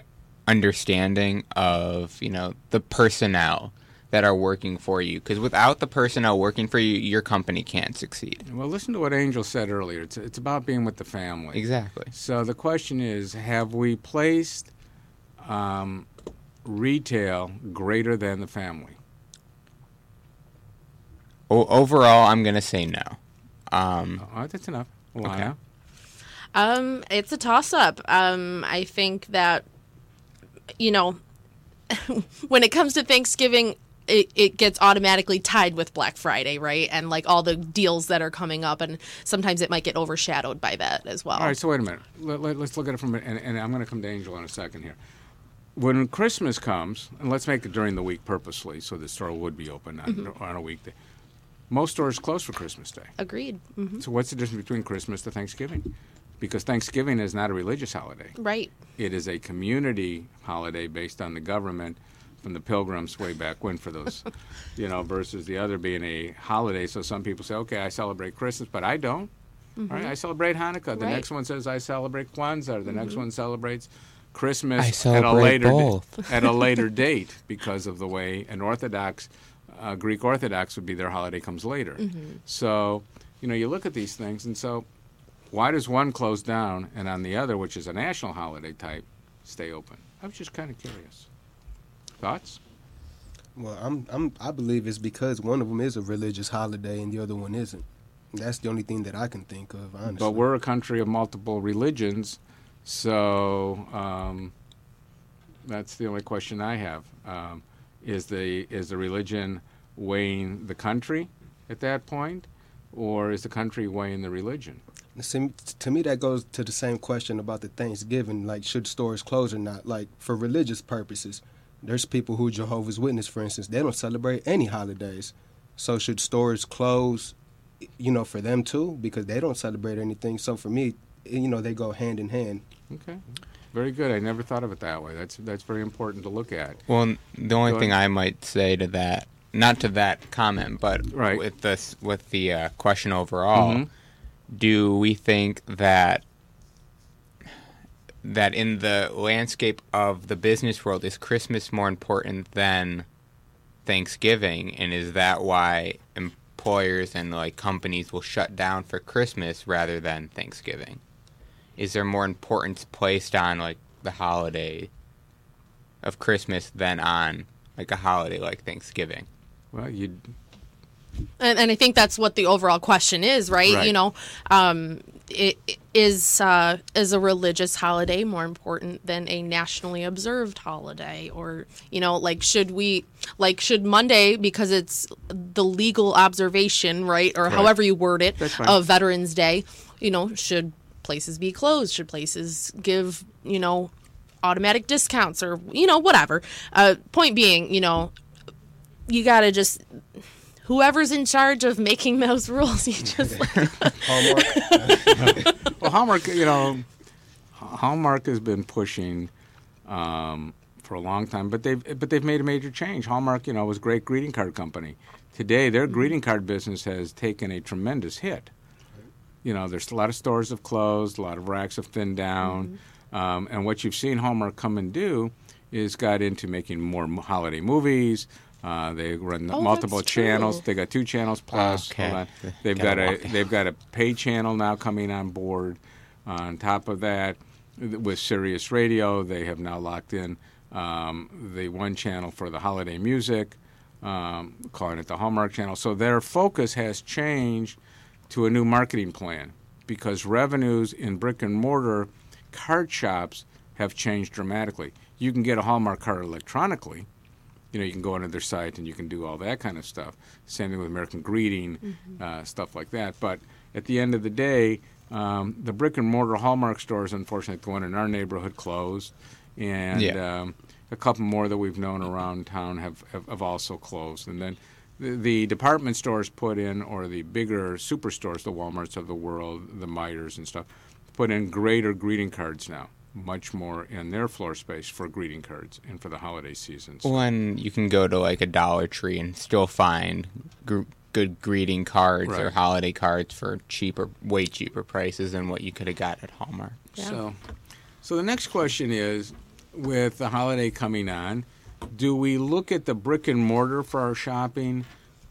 understanding of you know the personnel that are working for you because without the personnel working for you your company can't succeed Well, listen to what Angel said earlier. It's, it's about being with the family. Exactly. So the question is have we placed um, retail greater than the family? o- overall i'm going to say no um, All right, that's enough. Lana? Um, it's a toss up. Um, I think that you know when it comes to Thanksgiving, it, it gets automatically tied with Black Friday, right? And like all the deals that are coming up, and sometimes it might get overshadowed by that as well. All right, so wait a minute. Let, let, us look at it from, and, and I'm going to come to Angel in a second here. When Christmas comes, and let's make it during the week purposely, so the store would be open on, Mhm. on a weekday. Most stores close for Christmas Day. Agreed. hmm So what's the difference between Christmas to Thanksgiving? Because Thanksgiving is not a religious holiday. Right. It is a community holiday based on the government from the pilgrims way back when for those, you know, versus the other being a holiday. So some people say, okay, I celebrate Christmas, but I don't. All right, Mhm. I celebrate Hanukkah. The Right. next one says I celebrate Kwanzaa. The next Mhm. one celebrates Christmas I at a celebrate later both. at a later date because of the way an Orthodox uh, Greek Orthodox would be their holiday comes later. Mhm. So you know you look at these things, and so why does one close down and on the other, which is a national holiday type, stay open? I was just kind of curious. Thoughts? Well, I'm, I'm, I believe it's because one of them is a religious holiday and the other one isn't. That's the only thing that I can think of, honestly. But we're a country of multiple religions, so um, that's the only question I have. Um, is the is the religion weighing the country at that point, or is the country weighing the religion? See, to me, that goes to the same question about the Thanksgiving. Like, should stores close or not? Like, for religious purposes, there's people who Jehovah's Witness, for instance, they don't celebrate any holidays. So, should stores close, you know, for them too? Because they don't celebrate anything. So, for me, you know, they go hand in hand. Okay, very good. I never thought of it that way. That's that's very important to look at. Well, the only Go thing ahead. I might say to that, not to that comment, but Right. with this, with the uh, question overall, Mhm. Do we think that that in the landscape of the business world is Christmas more important than Thanksgiving, and is that why employers and like companies will shut down for Christmas rather than Thanksgiving? Is there more importance placed on like the holiday of Christmas than on like a holiday like Thanksgiving? Well, you And, and I think that's what the overall question is, right? Right. You know, um, it, it is uh, is a religious holiday more important than a nationally observed holiday, or you know, like should we like should Monday because it's the legal observation, right, or Right. however you word it of Veterans Day, you know, should places be closed? Should places give you know automatic discounts or you know whatever? Uh, point being, you know, you gotta just whoever's in charge of making those rules, you just well, Hallmark, you know, Hallmark has been pushing um, for a long time, but they've but they've made a major change. Hallmark, you know, was a great greeting card company. Today, their greeting card business has taken a tremendous hit. You know, there's a lot of stores have closed, a lot of racks have thinned down, um, and what you've seen Hallmark come and do is got into making more holiday movies. Uh, they run Oh, multiple channels. true. They got two channels plus. Okay. On. They've Gotta got a they've got a pay channel now coming on board. on top of that, with Sirius Radio, they have now locked in um, the one channel for the holiday music, um, calling it the Hallmark Channel. So their focus has changed to a new marketing plan because revenues in brick and mortar card shops have changed dramatically. You can get a Hallmark card electronically. You know, you can go onto their site and you can do all that kind of stuff. Same thing with American Greeting, Mhm. uh, stuff like that. But at the end of the day, um, the brick and mortar Hallmark stores, unfortunately, the one in our neighborhood closed, and Yeah. um, a couple more that we've known around town have, have, have also closed. And then the, the department stores put in, or the bigger superstores, the WalMarts of the world, the Meijers and stuff, put in greater greeting cards now, much more in their floor space for greeting cards and for the holiday seasons. When you can go to like a Dollar Tree and still find gr- good greeting cards or holiday cards for cheaper, way cheaper prices than what you could have got at Hallmark. So, so the next question is, with the holiday coming on, do we look at the brick and mortar for our shopping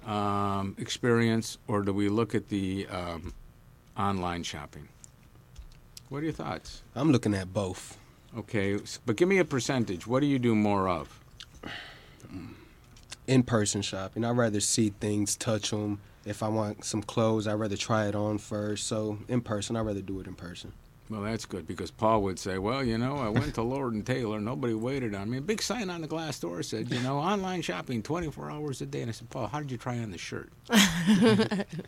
um, experience, or do we look at the um, online shopping? What are your thoughts? I'm looking at both. Okay, but give me a percentage. What do you do more of? Mm. In person shopping. I'd rather see things, touch them. If I want some clothes, I'd rather try it on first. So in person, I'd rather do it in person. Well, that's good because Paul would say, "Well, you know, I went to Lord and Taylor. Nobody waited on me. A big sign on the glass door said, you know, online shopping 24 hours a day." And I said, "Paul, how did you try on the shirt?"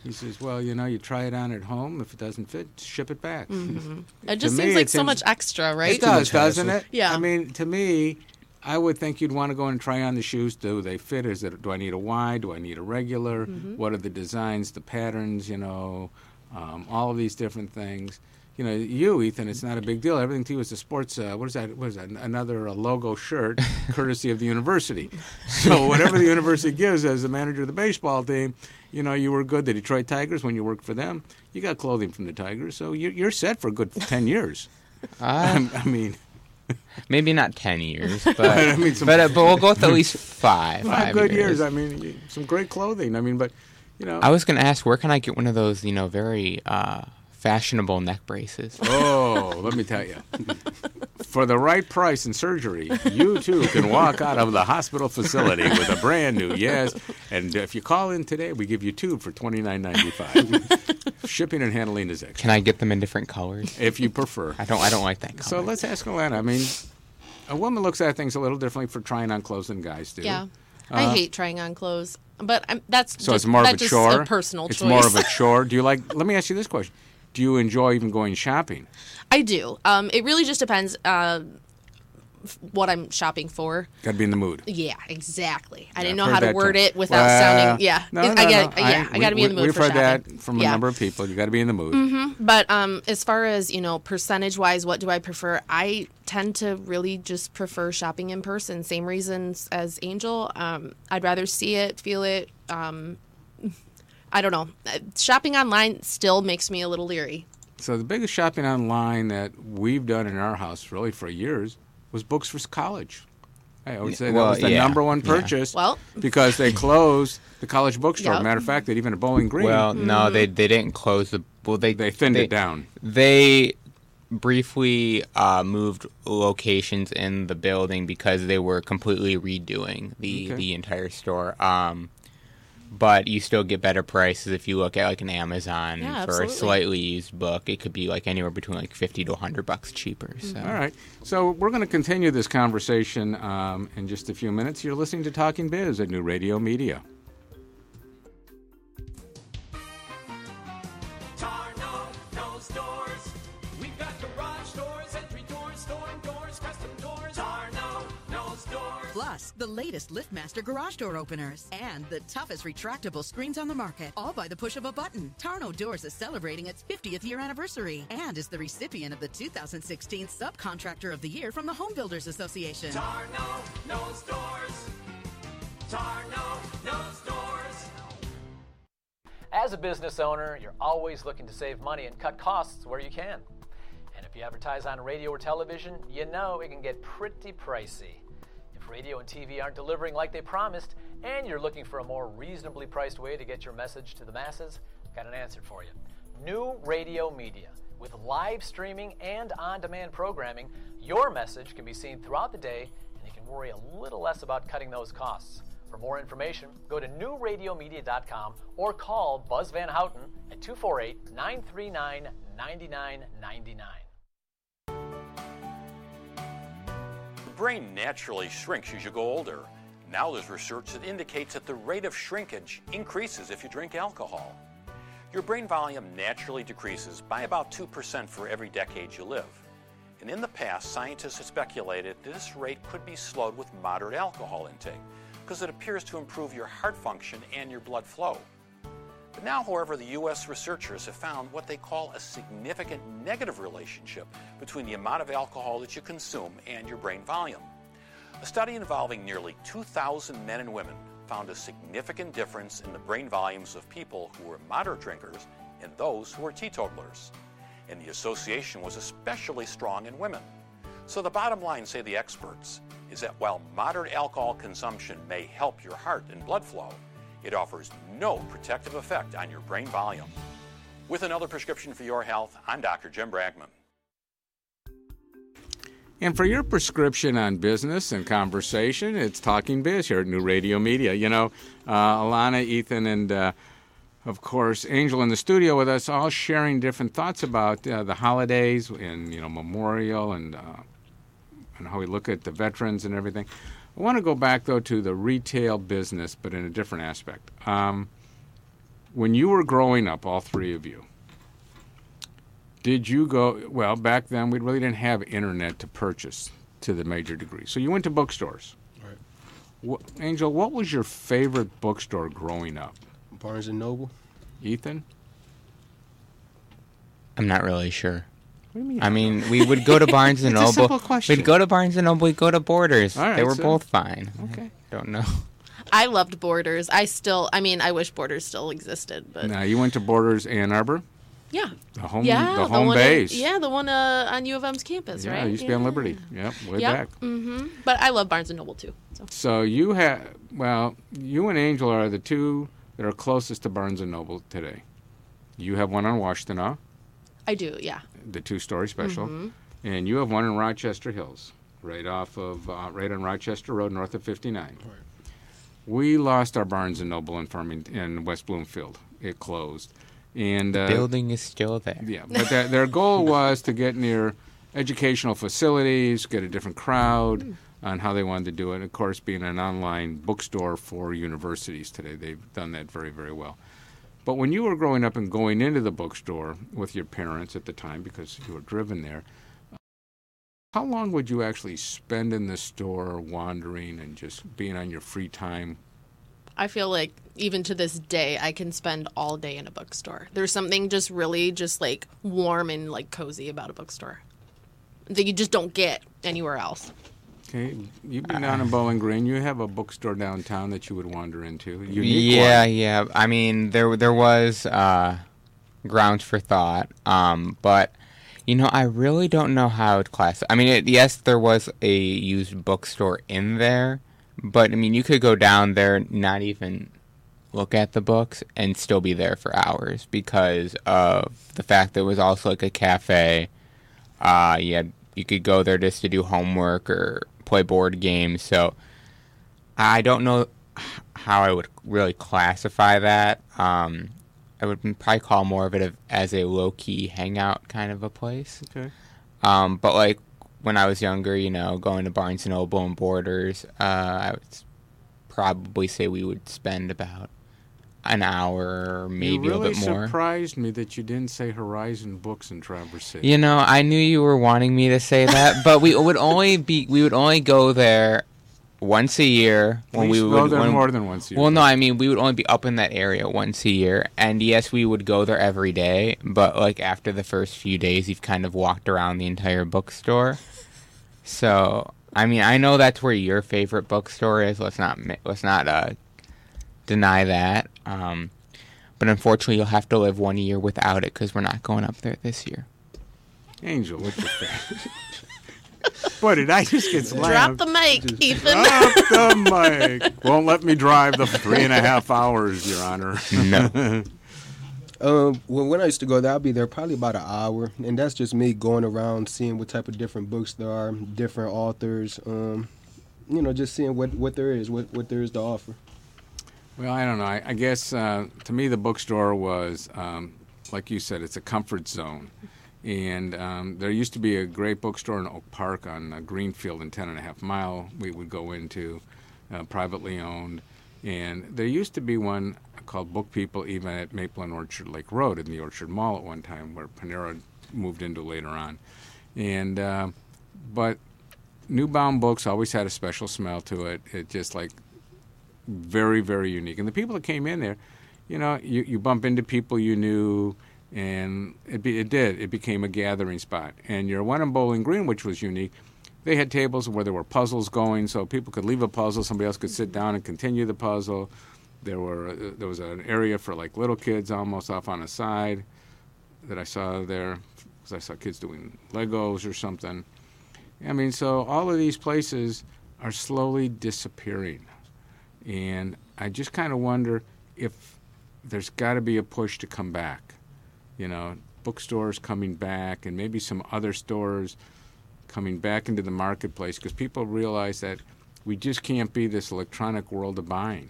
he says, "Well, you know, you try it on at home. If it doesn't fit, ship it back." Mhm. It just me, seems like it so seems- much extra, right? It does, doesn't it? Yeah. I mean, to me, I would think you'd want to go and try on the shoes. Do they fit? Is it? Do I need a wide? Do I need a regular? Mhm. What are the designs, the patterns? You know, um, all of these different things. You know, you, Ethan, it's not a big deal. Everything to you is a sports. Uh, what is that? What is that? Another uh, logo shirt, courtesy of the university. So whatever the university gives as the manager of the baseball team, you know, you were good. The Detroit Tigers when you worked for them, you got clothing from the Tigers, so you're, you're set for a good ten years. Uh, I mean, maybe not ten years, but I mean, some- but, uh, but we'll go with at least five. Five good years. I mean, some great clothing. I mean, but you know. I was going to ask, where can I get one of those, you know, very uh, fashionable neck braces? Oh, let me tell you. For the right price and surgery, you too can walk out of the hospital facility with a brand new yes. And if you call in today, we give you two for twenty nine ninety five. Shipping and handling is extra. Can I get them in different colors? If you prefer. I don't. I don't like that color. So let's ask Alana. I mean, a woman looks at things a little differently for trying on clothes than guys do. Yeah. I Uh, hate trying on clothes, but I'm, that's So just, it's more of a chore. a personal it's choice. more of a chore. Do you like? Let me ask you this question: Do you enjoy even going shopping? I do. Um, it really just depends uh, f- what I'm shopping for. Got to be in the mood. Yeah, exactly. I Yeah, didn't know how to word term. it without Well, sounding. Yeah, No, I no, get. no. Yeah, I, got to be in the mood We've for heard shopping. that from a Yeah. number of people. You got to be in the mood. hmm But um, as far as you know, percentage wise, what do I prefer? I tend to really just prefer shopping in person. Same reasons as Angel. Um, I'd rather see it, feel it. Um, I don't know. Uh, Shopping online still makes me a little leery. So the biggest shopping online that we've done in our house, really for years, was books for college. I would say Well, that was the yeah, number one yeah. purchase. Well- because they closed the college bookstore. Yep. Matter of fact, that even at Bowling Green. Well, no, they they didn't close the. Well, they they thinned they- it down. They briefly uh, moved locations in the building because they were completely redoing the Okay. the entire store. Um, but you still get better prices if you look at like an Amazon Yeah, for absolutely. a slightly used book. It could be like anywhere between like fifty to hundred bucks cheaper. So. All right. So we're going to continue this conversation um, in just a few minutes. You're listening to Talking Biz at New Radio Media. The latest LiftMaster garage door openers and the toughest retractable screens on the market, all by the push of a button. Tarnow Doors is celebrating its 50th year anniversary and is the recipient of the 2016 Subcontractor of the Year from the Home Builders Association. Tarnow knows doors. Tarnow knows doors. As a business owner, you're always looking to save money and cut costs where you can. And if you advertise on radio or television, you know it can get pretty pricey. Radio and TV aren't delivering like they promised, and you're looking for a more reasonably priced way to get your message to the masses, got an answer for you. New Radio Media. With live streaming and on demand programming, your message can be seen throughout the day and you can worry a little less about cutting those costs. For more information, go to newradiomedia.com or call Buzz Van Houten at 248 939 9999. Brain naturally shrinks as you go older. Now there's research that indicates that the rate of shrinkage increases if you drink alcohol. Your brain volume naturally decreases by about 2% for every decade you live. And in the past, scientists have speculated that this rate could be slowed with moderate alcohol intake because it appears to improve your heart function and your blood flow. But now, however, the U.S. researchers have found what they call a significant negative relationship between the amount of alcohol that you consume and your brain volume. A study involving nearly 2,000 men and women found a significant difference in the brain volumes of people who were moderate drinkers and those who were teetotalers. And the association was especially strong in women. So the bottom line, say the experts, is that while moderate alcohol consumption may help your heart and blood flow, it offers no protective effect on your brain volume. With another prescription for your health, I'm Dr. Jim Bragman. And for your prescription on business and conversation, it's Talking Biz here at New Radio Media. You know, uh, Alana, Ethan, and uh, of course Angel in the studio with us, all sharing different thoughts about uh, the holidays and you know Memorial and uh, and how we look at the veterans and everything. I want to go back though to the retail business, but in a different aspect. Um, when you were growing up, all three of you, did you go well back then we really didn't have internet to purchase to the major degree so you went to bookstores Right. what, angel what was your favorite bookstore growing up Barnes and Noble. ethan I'm not really sure. What do you mean? I mean, we would go to Barnes and It's a Noble. simple question. We'd go to Barnes and Noble. We'd go to Borders. All right, they were so- both fine. Okay. I don't know. I loved Borders. I still, I mean, I wish Borders still existed, but now you went to borders ann arbor yeah. the home yeah, the home one in- base yeah, the one uh, on U of M's campus, yeah right? it used to be on liberty yep way back hmm But I love Barnes and Noble too. So. so you have well you and angel are the two that are closest to barnes and noble today you have one on washtenaw I do, yeah. The two-story special, Mhm. and you have one in Rochester Hills, right off of uh, right on Rochester Road, north of 59. We lost our Barnes and Noble in Farmington West Bloomfield. It closed, and The uh, building is still there. Yeah, but their, their goal was to get near educational facilities, get a different crowd on how they wanted to do it. Of course, being an online bookstore for universities today, they've done that very, very well. But when you were growing up and going into the bookstore with your parents at the time, because you were driven there, how long would you actually spend in the store wandering and just being on your free time? I feel like even to this day, I can spend all day in a bookstore. There's something just really just like warm and like cozy about a bookstore that you just don't get anywhere else. Okay, you've been down in Bowling Green. You have a bookstore downtown that you would wander into. Unique yeah, one. yeah. I mean, there there was uh, grounds for thought, um, but you know, I really don't know how to class. I mean, it, yes, there was a used bookstore in there, but I mean, you could go down there, not even look at the books, and still be there for hours because of the fact that it was also like a cafe. Uh, you had, you could go there just to do homework or play board games. So I don't know how I would really classify that. Um, I would probably call more of it a, as a low key hangout kind of a place. Okay. Um, but like when I was younger, you know, going to Barnes and Noble and Borders, uh, I would probably say we would spend about an hour maybe really a bit more. surprised me that you didn't say Horizon Books in Traverse City. You know, I knew you were wanting me to say that, but we would only be we would only go there once a year when Please we would go there when- more than once a year. Well, no, I mean we would only be up in that area once a year, and yes, we would go there every day. But like after the first few days, you've kind of walked around the entire bookstore. So I mean, I know that's where your favorite bookstore is. Let's not let's not uh, deny that. Um, but unfortunately, you'll have to live one year without it because we're not going up there this year. Angel, what your favorite? Boy, did I just get Drop the mic, Ethan. Drop the mic. Won't let me drive the three and a half hours, Your Honor. No. Um, well, when I used to go there, I'd be there probably about an hour, and that's just me going around seeing what type of different books there are, different authors. Um, you know, just seeing what what there is, what what there is to offer. Well, I don't know. I, I guess uh, to me, the bookstore was, um, like you said, it's a comfort zone. And um, there used to be a great bookstore in Oak Park on uh, Greenfield and Ten and a Half Mile. We would go into, uh, privately owned. And there used to be one called Book People even at Maple and Orchard Lake Road in the Orchard Mall at one time, where Panera moved into later on. And uh, but Newbound Books always had a special smell to it. It just like very very unique. And the people that came in there you know you, you bump into people you knew and it, be, it did. It became a gathering spot. And your one in bowling green which was unique they had tables where there were puzzles going so people could leave a puzzle somebody else could sit down and continue the puzzle. There were uh, there was an area for like little kids almost off on a side that i saw there because i saw kids doing legos or something. I mean, so all of these places are slowly disappearing. And I just kind of wonder if there's got to be a push to come back. You know, bookstores coming back and maybe some other stores coming back into the marketplace because people realize that we just can't be this electronic world of buying.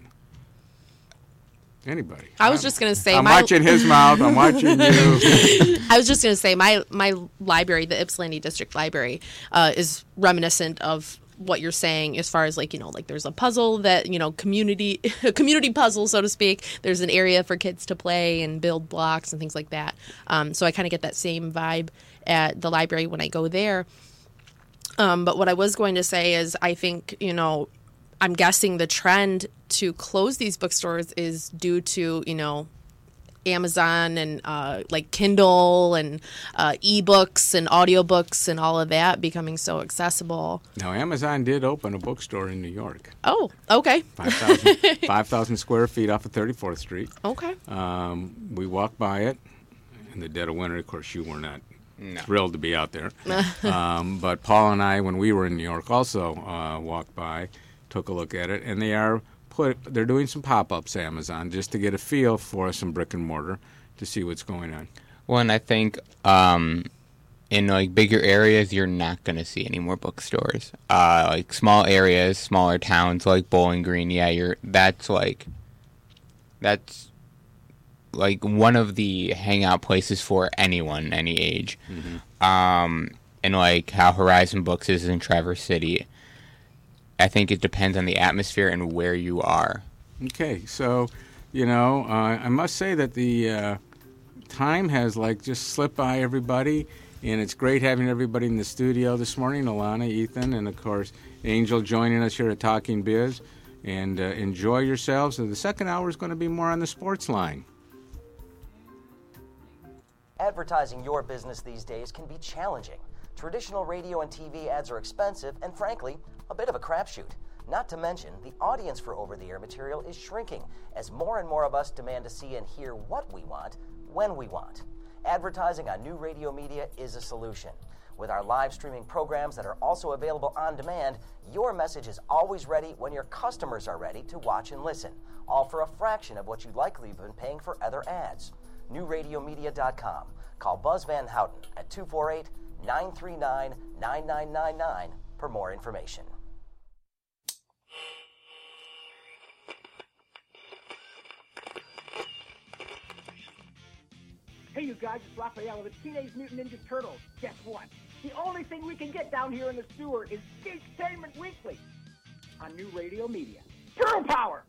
Anybody. I was I'm- just gonna say I'm my- watching his mouth. I'm watching you. I was just going to say my my library, the Ypsilanti District Library, uh, is reminiscent of what you're saying as far as like you know like there's a puzzle that you know community a community puzzle so to speak. There's an area for kids to play and build blocks and things like that. Um, so i kind of get that same vibe at the library when i go there. Um, but what i was going to say is i think you know i'm guessing the trend to close these bookstores is due to you know Amazon and uh, like Kindle and uh, ebooks and audiobooks and all of that becoming so accessible. now, Amazon did open a bookstore in New York. Oh, okay. 5,000 5,000 square feet off of 34th Street. Okay. Um, we walked by it in the dead of winter. Of course, you were not No. thrilled to be out there. um, but Paul and I, when we were in New York, also uh, walked by, took a look at it, and they are put. They're doing some pop-ups, Amazon, just to get a feel for some brick and mortar to see what's going on. Well, and I think um, in like bigger areas, you're not going to see any more bookstores. Uh, like small areas, smaller towns like Bowling Green, yeah, you're that's like that's like one of the hangout places for anyone, any age. Um, and like how Horizon Books is in Traverse City, I think it depends on the atmosphere and where you are. Okay, so you know, uh, I must say that the uh, time has like just slipped by everybody, and it's great having everybody in the studio this morning. Alana, Ethan, and of course Angel joining us here at Talking Biz. And uh, enjoy yourselves. And the second hour is going to be more on the sports line. Advertising your business these days can be challenging. Traditional radio and TV ads are expensive and, frankly, a bit of a crapshoot. Not to mention, the audience for over the air material is shrinking as more and more of us demand to see and hear what we want when we want. Advertising on new radio media is a solution. With our live streaming programs that are also available on demand, your message is always ready when your customers are ready to watch and listen, all for a fraction of what you'd likely have been paying for other ads. NewRadioMedia.com. Call Buzz Van Houten at 248 939 9999 for more information. Hey, you guys, it's Raphael of the Teenage Mutant Ninja Turtles. Guess what? The only thing we can get down here in the sewer is Geektainment Weekly on New Radio Media. Turtle Power!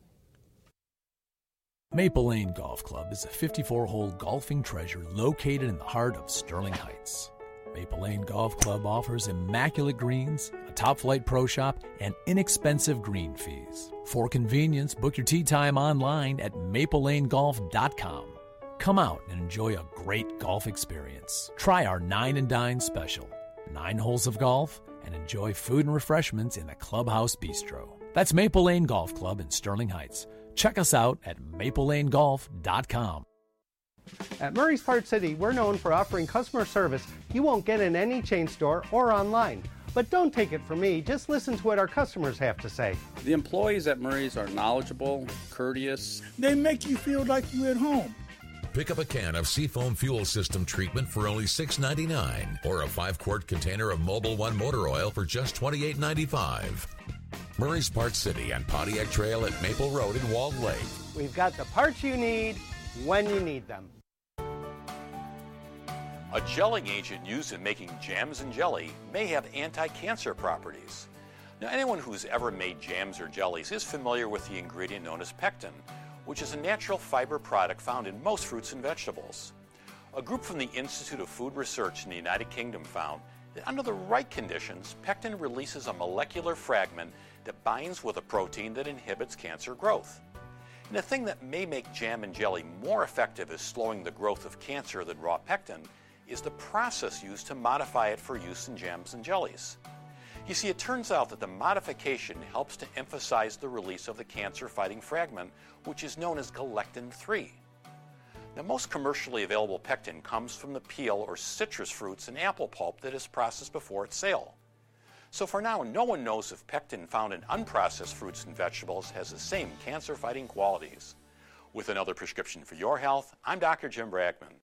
Maple Lane Golf Club is a 54 hole golfing treasure located in the heart of Sterling Heights. Maple Lane Golf Club offers immaculate greens, a top flight pro shop, and inexpensive green fees. For convenience, book your tee time online at maplelanegolf.com. Come out and enjoy a great golf experience. Try our Nine and Dine special nine holes of golf and enjoy food and refreshments in the Clubhouse Bistro. That's Maple Lane Golf Club in Sterling Heights. Check us out at maplelanegolf.com. At Murray's Part City, we're known for offering customer service you won't get in any chain store or online. But don't take it from me, just listen to what our customers have to say. The employees at Murray's are knowledgeable, courteous. They make you feel like you're at home. Pick up a can of Seafoam fuel system treatment for only $6.99 or a 5 quart container of Mobil 1 motor oil for just $28.95. Murray's Park City and Pontiac Trail at Maple Road in Walled Lake. We've got the parts you need when you need them. A gelling agent used in making jams and jelly may have anti-cancer properties. Now, anyone who's ever made jams or jellies is familiar with the ingredient known as pectin, which is a natural fiber product found in most fruits and vegetables. A group from the Institute of Food Research in the United Kingdom found that under the right conditions, pectin releases a molecular fragment that binds with a protein that inhibits cancer growth. And the thing that may make jam and jelly more effective as slowing the growth of cancer than raw pectin is the process used to modify it for use in jams and jellies. You see, it turns out that the modification helps to emphasize the release of the cancer fighting fragment, which is known as galectin 3. Now, most commercially available pectin comes from the peel or citrus fruits and apple pulp that is processed before its sale. So for now, no one knows if pectin found in unprocessed fruits and vegetables has the same cancer fighting qualities. With another prescription for your health, I'm Dr. Jim Brackman.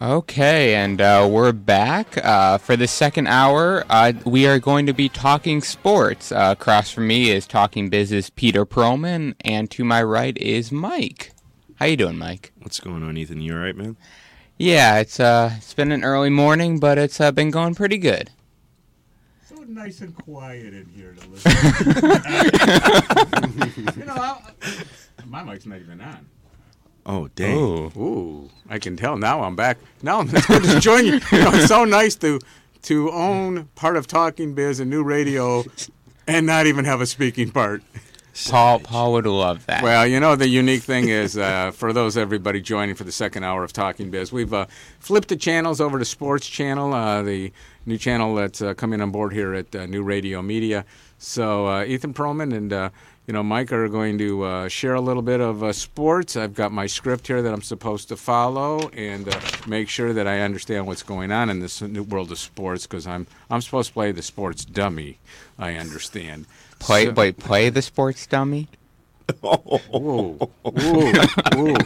Okay, and uh, we're back uh, for the second hour. Uh, we are going to be talking sports. Uh, across from me is talking business Peter Perlman, and to my right is Mike. How you doing, Mike? What's going on, Ethan? You all right, man? Yeah, it's uh, it's been an early morning, but it's uh, been going pretty good. So nice and quiet in here to listen. you know, I, my mic's not even on. Oh, dang. Ooh, ooh, I can tell now. I'm back. Now I'm just enjoying it. You know, it's so nice to to own part of Talking Biz and new radio, and not even have a speaking part. Paul, Paul would love that. Well, you know, the unique thing is, uh, for those everybody joining for the second hour of Talking Biz, we've uh, flipped the channels over to Sports Channel, uh, the new channel that's uh, coming on board here at uh, New Radio Media. So, uh, Ethan Perlman and uh, you know Mike are going to uh, share a little bit of uh, sports. I've got my script here that I'm supposed to follow and uh, make sure that I understand what's going on in this new world of sports because I'm I'm supposed to play the sports dummy. I understand. Play, So- wait, play the sports dummy. Ooh, ooh, ooh.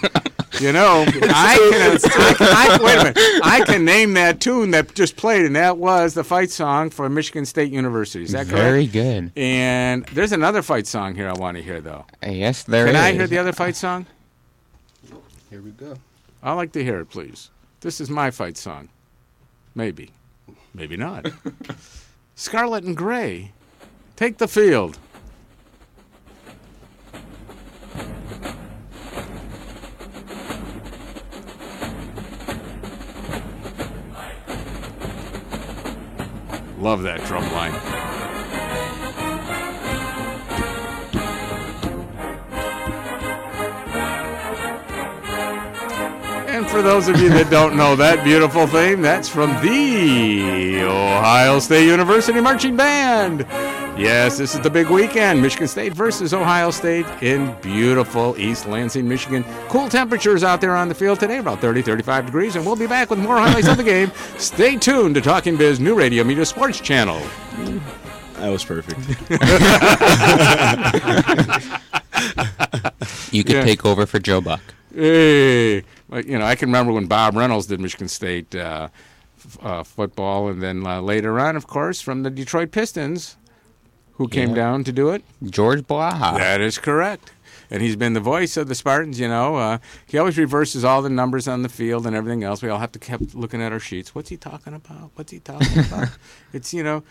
You know, I can, I, can- I, wait a minute. I can name that tune that just played, and that was the fight song for Michigan State University. Is that correct? Very good. And there's another fight song here I want to hear, though. Yes, there Can I hear the other fight song? Here we go. I'd like to hear it, please. This is my fight song. Maybe. Maybe not. Scarlet and Gray. Take the field. Love that drum line. And for those of you that don't know that beautiful theme, that's from the Ohio State University Marching Band. Yes, this is the big weekend. Michigan State versus Ohio State in beautiful East Lansing, Michigan. Cool temperatures out there on the field today, about 30, 35 degrees, and we'll be back with more highlights of the game. Stay tuned to Talking Biz New Radio Media Sports Channel. That was perfect. You could Yeah. take over for Joe Buck. Hey, Like, you know, I can remember when Bob Reynolds did Michigan State uh, f- uh, football, and then uh, later on, of course, from the Detroit Pistons, who came Yeah. down to do it. George Blaha. That is correct. And he's been the voice of the Spartans. You know, uh, he always reverses all the numbers on the field and everything else. We all have to keep looking at our sheets. What's he talking about? What's he talking about? it's you know,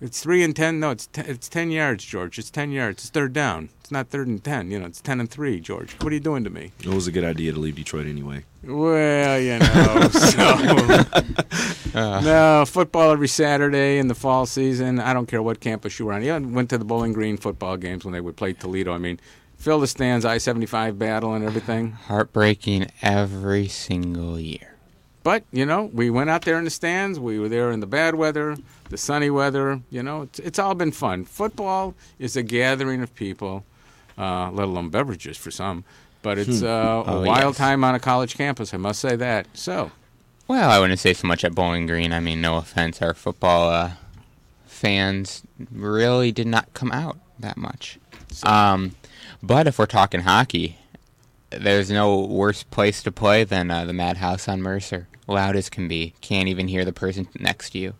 it's three and ten. No, it's te- it's ten yards, George. It's ten yards. It's third down. It's not third and ten. You know, it's ten and three, George. What are you doing to me? It was a good idea to leave Detroit anyway. Well, you know, so uh. no football every Saturday in the fall season. I don't care what campus you were on. Yeah, I went to the Bowling Green football games when they would play Toledo. I mean, fill the stands, I seventy five battle and everything. Heartbreaking every single year. But you know, we went out there in the stands. We were there in the bad weather, the sunny weather. You know, it's, it's all been fun. Football is a gathering of people, uh, let alone beverages for some. But it's Hmm. uh, a Oh, wild yes. time on a college campus. I must say that. So. Well, I wouldn't say so much at Bowling Green. I mean, no offense, our football uh, fans really did not come out that much. Um, but if we're talking hockey, there's no worse place to play than uh, the Madhouse on Mercer. Loud as can be, can't even hear the person next to you.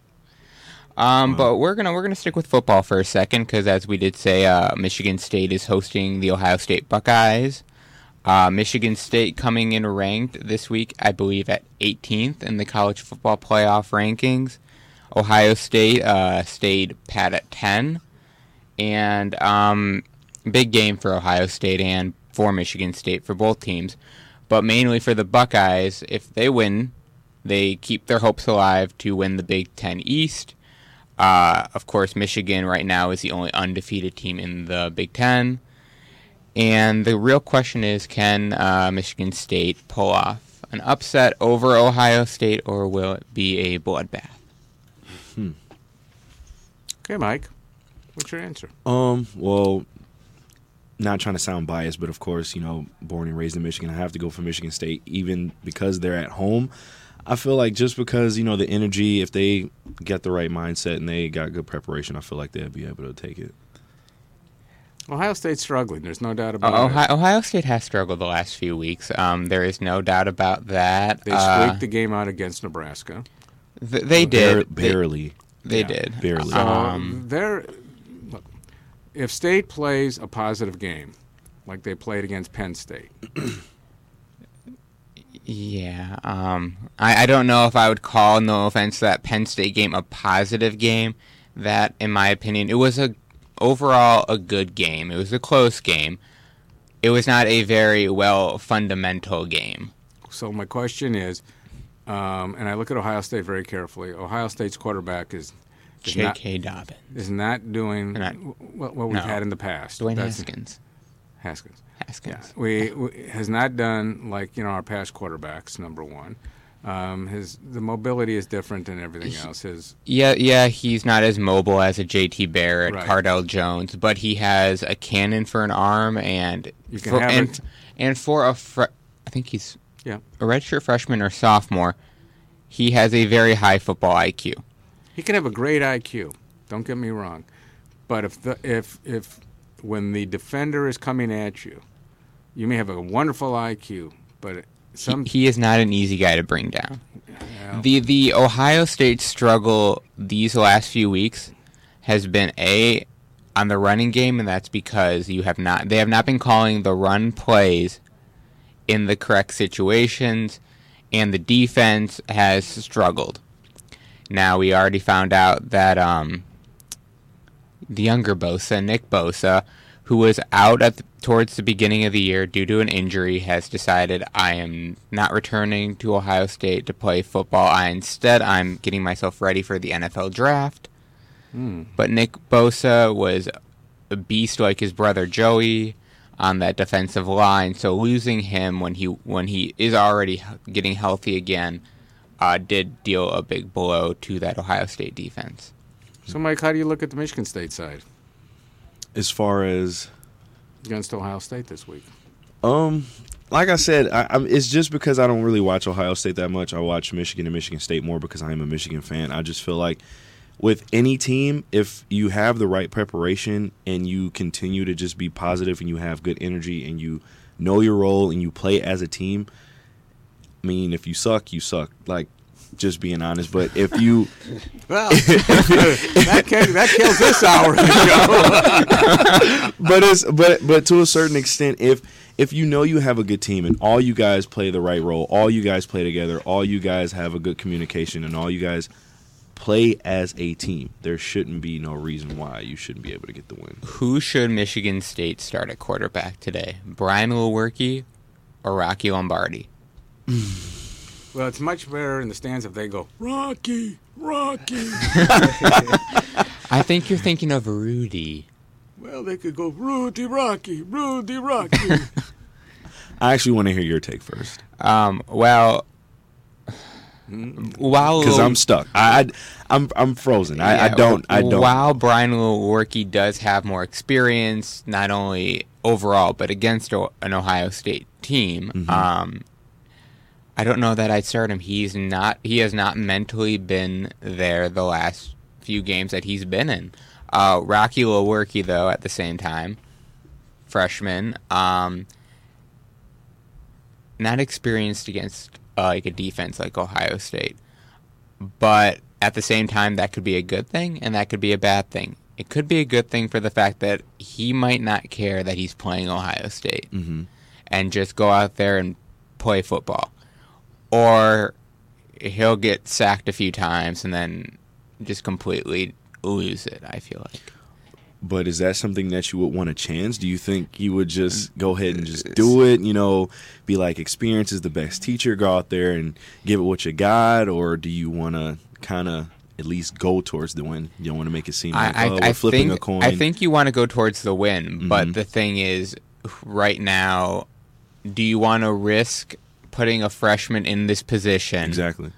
Um, but we're gonna we're gonna stick with football for a second because, as we did say, uh, Michigan State is hosting the Ohio State Buckeyes. Uh, Michigan State coming in ranked this week, I believe, at 18th in the college football playoff rankings. Ohio State uh, stayed pat at 10, and um, big game for Ohio State and for Michigan State for both teams, but mainly for the Buckeyes. If they win, they keep their hopes alive to win the Big Ten East. Uh, of course, Michigan right now is the only undefeated team in the Big Ten. And the real question is can uh, Michigan State pull off an upset over Ohio State, or will it be a bloodbath? Hmm. Okay, Mike. What's your answer? Um, well, not trying to sound biased, but of course, you know, born and raised in Michigan, I have to go for Michigan State, even because they're at home. I feel like just because you know the energy, if they get the right mindset and they got good preparation, I feel like they'll be able to take it. Ohio State's struggling. There's no doubt about Oh, it. Ohio, Ohio State has struggled the last few weeks. Um, there is no doubt about that. They Uh, squeaked the game out against Nebraska. th- they Bar- did They- barely. They, Yeah. did Barely. So Um, they're look, if State plays a positive game, like they played against Penn State, Yeah, um, I, I don't know if I would call, no offense, that Penn State game a positive game. That, in my opinion, it was a overall a good game. It was a close game. It was not a very well fundamental game. So my question is, um, and I look at Ohio State very carefully. Ohio State's quarterback is, J.K. not, Dobbins. is not doing Not- what, what we've no. had in the past. Dwayne That's- Haskins. Haskins. Haskins. Yeah, we, we has not done like you know our past quarterbacks. Number one, um, his the mobility is different than everything else. His Yeah, yeah, he's not as mobile as a J.T. Barrett, Right. Cardale Jones, but he has a cannon for an arm, and for, and, it- and for a fre- I think he's Yeah. a redshirt freshman or sophomore. He has a very high football IQ. He can have a great IQ. Don't get me wrong, but if the if if when the defender is coming at you, you may have a wonderful IQ, but some he, he is not an easy guy to bring down. The the Ohio State struggle these last few weeks has been a on the running game, and that's because you have not they have not been calling the run plays in the correct situations, and the defense has struggled. Now we already found out that um, the younger Bosa, Nick Bosa, who was out at the, towards the beginning of the year due to an injury, has decided I am not returning to Ohio State to play football. I instead I'm getting myself ready for the NFL draft. Hmm. But Nick Bosa was a beast like his brother Joey on that defensive line. So losing him when he when he is already getting healthy again uh, did deal a big blow to that Ohio State defense. So, Mike, how do you look at the Michigan State side As far as against Ohio State this week? Um, like I said, I, I'm, it's just because I don't really watch Ohio State that much. I watch Michigan and Michigan State more because I am a Michigan fan. I just feel like with any team, if you have the right preparation and you continue to just be positive and you have good energy and you know your role and you play as a team, I mean, if you suck, you suck. Like, just being honest. But if you, Well, that, can, that kills this hour of the show. but it's but but to a certain extent, if if you know you have a good team and all you guys play the right role, all you guys play together, all you guys have a good communication, and all you guys play as a team, there shouldn't be no reason why you shouldn't be able to get the win. Who should Michigan State start at quarterback today? Brian Lewerke or Rocky Lombardi? Well, it's much better in the stands if they go Rocky, Rocky. I think you're thinking of Rudy. well, they could go Rudy Rocky, Rudy Rocky. I actually want to hear your take first Um, well, while because I'm stuck. I, I I'm I'm frozen. I, I don't I don't. While Brian Lewerke does have more experience, not only overall but against o- an Ohio State team, Mhm. um, I don't know that I'd start him. He's not. He has not mentally been there the last few games that he's been in. Uh, Rocky Lewerke, though, at the same time, freshman, um, not experienced against uh, like a defense like Ohio State, but at the same time, that could be a good thing and that could be a bad thing. It could be a good thing for the fact that he might not care that he's playing Ohio State hmm and just go out there and play football. Or he'll get sacked a few times and then just completely lose it, I feel like. But is that something that you would want to chance? Do you think you would just go ahead and just do it? You know, be like, experience is the best teacher. Go out there and give it what you got, or do you want to kind of at least go towards the win? You don't want to make it seem like I, oh, I, we're I flipping think, a coin. I think you want to go towards the win, but Mhm. the thing is, right now, do you want to risk putting a freshman in this position? Exactly.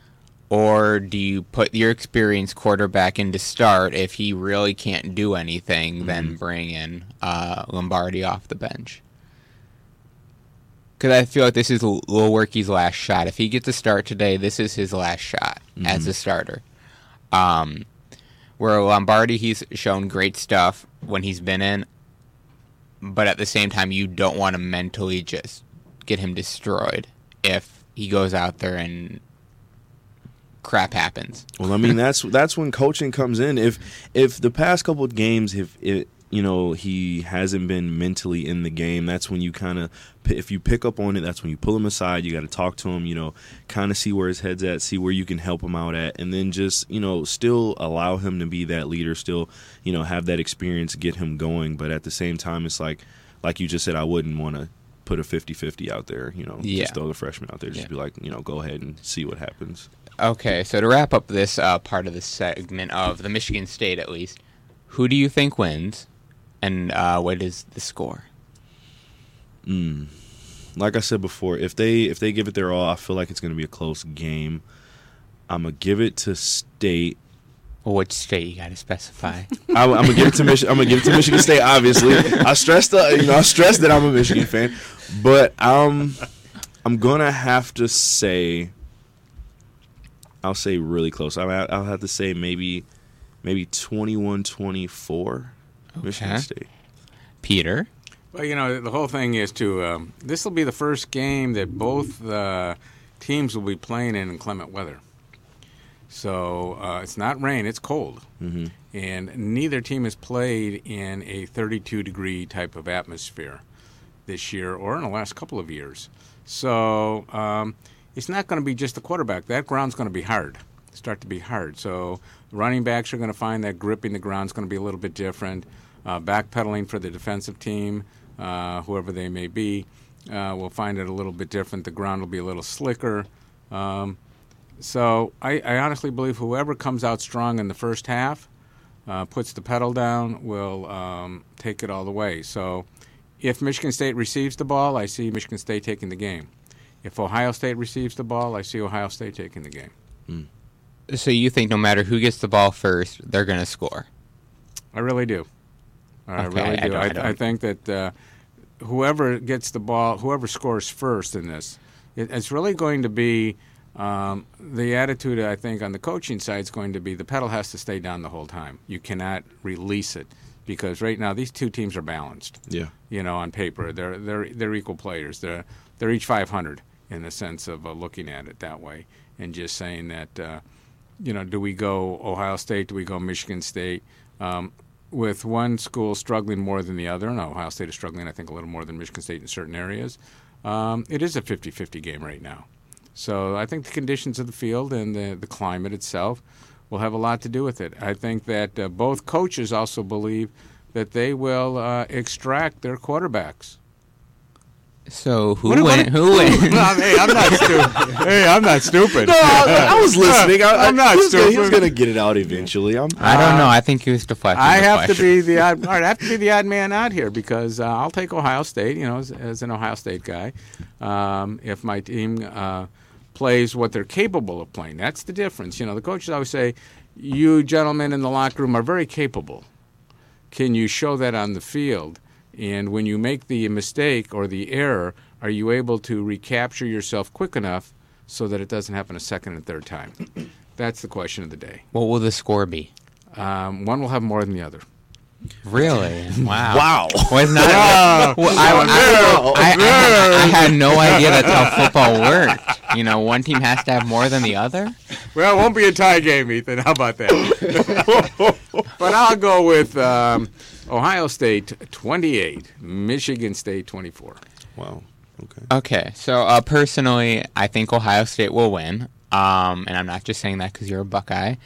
Or do you put your experienced quarterback in to start if he really can't do anything, then Mm-hmm. bring in uh, Lombardi off the bench? because I feel like this is Lewerke's last shot. If he gets a start today, this is his last shot as Mhm. a starter. Um, where Lombardi, he's shown great stuff when he's been in, but at the same time, you don't want to mentally just get him destroyed if he goes out there and crap happens. Well, I mean that's that's when coaching comes in. If if the past couple of games, if it you know he hasn't been mentally in the game, that's when you kind of if you pick up on it, that's when you pull him aside. You got to talk to him, you know, kind of see where his head's at, see where you can help him out at, and then just you know still allow him to be that leader, still you know have that experience, get him going. But at the same time, it's like like you just said, I wouldn't want to put a 50-50 out there, you know, Yeah. just throw the freshman out there, just Yeah. be like, you know, go ahead and see what happens. Okay, so to wrap up this uh, part of the segment of the Michigan State, at least, who do you think wins, and uh, what is the score? Mm. Like I said before, if they if they give it their all, I feel like it's going to be a close game. I'm gonna give it to State. Well, which state you got to specify? I, am gonna give it to Michigan. I'm gonna give it to Michigan State. Obviously, I stressed the you know I stressed that I'm a Michigan fan, but um, I'm gonna have to say, I'll say really close. I'll, I'll have to say maybe maybe 21-24 Michigan State. Peter. Well, you know, the whole thing is to um, this will be the first game that both uh, teams will be playing in inclement weather. So uh, it's not rain; it's cold, mm-hmm. and neither team has played in a 32 degree type of atmosphere this year or in the last couple of years. So um, it's not going to be just the quarterback. That ground's going to be hard, start to be hard. So running backs are going to find that gripping the ground's going to be a little bit different. Uh, backpedaling for the defensive team, uh, whoever they may be, uh, will find it a little bit different. The ground will be a little slicker. Um, so I, I honestly believe whoever comes out strong in the first half, uh, puts the pedal down, will um, take it all the way. So if Michigan State receives the ball, I see Michigan State taking the game. If Ohio State receives the ball, I see Ohio State taking the game. So you think no matter who gets the ball first, they're going to score? I really do. I Okay, really I do. don't- I, I don't- I think that uh, whoever gets the ball, whoever scores first in this, it, it's really going to be um, the attitude. I think on the coaching side is going to be the pedal has to stay down the whole time. You cannot release it because right now these two teams are balanced. Yeah. You know, on paper they're they're they're equal players. They're they're each 500 in the sense of uh, looking at it that way and just saying that. Uh, you know, do we go Ohio State? Do we go Michigan State? Um, with one school struggling more than the other, and Ohio State is struggling, I think, a little more than Michigan State in certain areas, um, it is a 50 50 game right now. So I think the conditions of the field and the, the climate itself will have a lot to do with it. I think that uh, both coaches also believe that they will uh, extract their quarterbacks. So who What- what- win? Who wins? hey, I'm not stupid. Hey, I'm not stupid. No, I, I was listening. I, I'm not he was gonna- He was going to get it out eventually. I'm, I don't know. I think he was deflecting. I the have to question. be the odd. All right, I have to be the odd man out here because uh, I'll take Ohio State. You know, as, as an Ohio State guy, um, if my team uh, plays what they're capable of playing, that's the difference. You know, the coaches always say, "You gentlemen in the locker room are very capable. Can you show that on the field? And when you make the mistake or the error, are you able to recapture yourself quick enough so that it doesn't happen a second and third time?" That's the question of the day. What will the score be? Um, one will have more than the other. Really? Wow. Wow. Was not. Wow. Well, I, I, I, I, I had no idea that's how football worked. You know, one team has to have more than the other. Well, it won't be a tie game, Ethan. How about that? but I'll go with um, Ohio State 28, Michigan State 24. Wow. Okay. Okay, so uh, personally, I think Ohio State will win. Um, and I'm not just saying that because you're a Buckeye.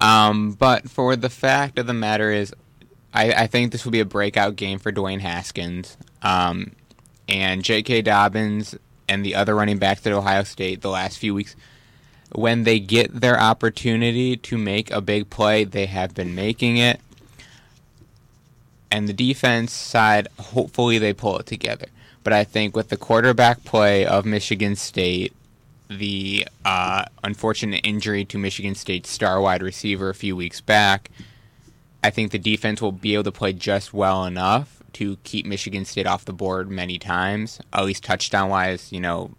Um, but for the fact of the matter is, I, I think this will be a breakout game for Dwayne Haskins. Um, and J.K. Dobbins and the other running backs at Ohio State the last few weeks, when they get their opportunity to make a big play, they have been making it. And the defense side, hopefully they pull it together. But I think with the quarterback play of Michigan State, the uh, unfortunate injury to Michigan State's star wide receiver a few weeks back, I think the defense will be able to play just well enough to keep Michigan State off the board many times, at least touchdown wise. You know,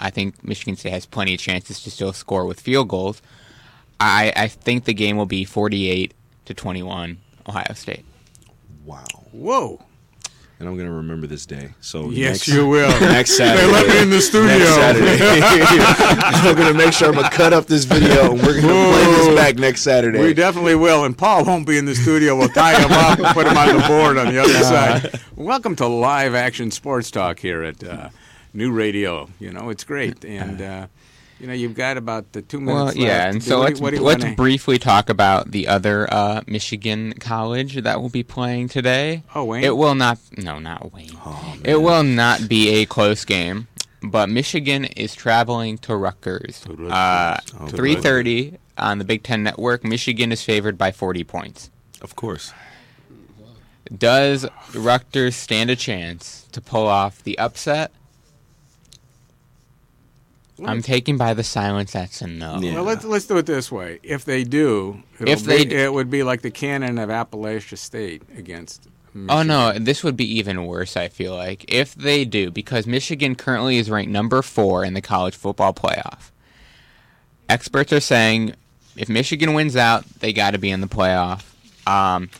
I think Michigan State has plenty of chances to still score with field goals. I, I think the game will be 48 to 21, Ohio State. Wow. Whoa. And I'm gonna remember this day. So Yes, next, you will. Next Saturday, They left me in the studio. Next Saturday. I'm gonna make sure I'm gonna cut up this video and we're gonna play this back next Saturday. We definitely will, and Paul won't be in the studio. We'll tie him up and put him on the board on the other Uh-huh. side. Welcome to live action sports talk here at uh, New Radio. You know, it's great, and uh, you know you've got about the two minutes Well, left. yeah, and Do- so what let's what do you let's wanna- briefly talk about the other uh, Michigan college that will be playing today. Oh, Wayne? It will not. No, not Wayne. Oh, it will not be a close game. But Michigan is traveling to Rutgers. Uh, Oh, Three thirty on the Big Ten Network. Michigan is favored by forty points. Of course. Does Rutgers stand a chance to pull off the upset? I'm taking by the silence. That's a no. Well, let's let's do it this way. If they do, it'll If they be- d- it would be like the canon of Appalachia State against. Oh no, this would be even worse. I feel like if they do, because Michigan currently is ranked number four in the college football playoff. Experts are saying if Michigan wins out, they got to be in the playoff. Um,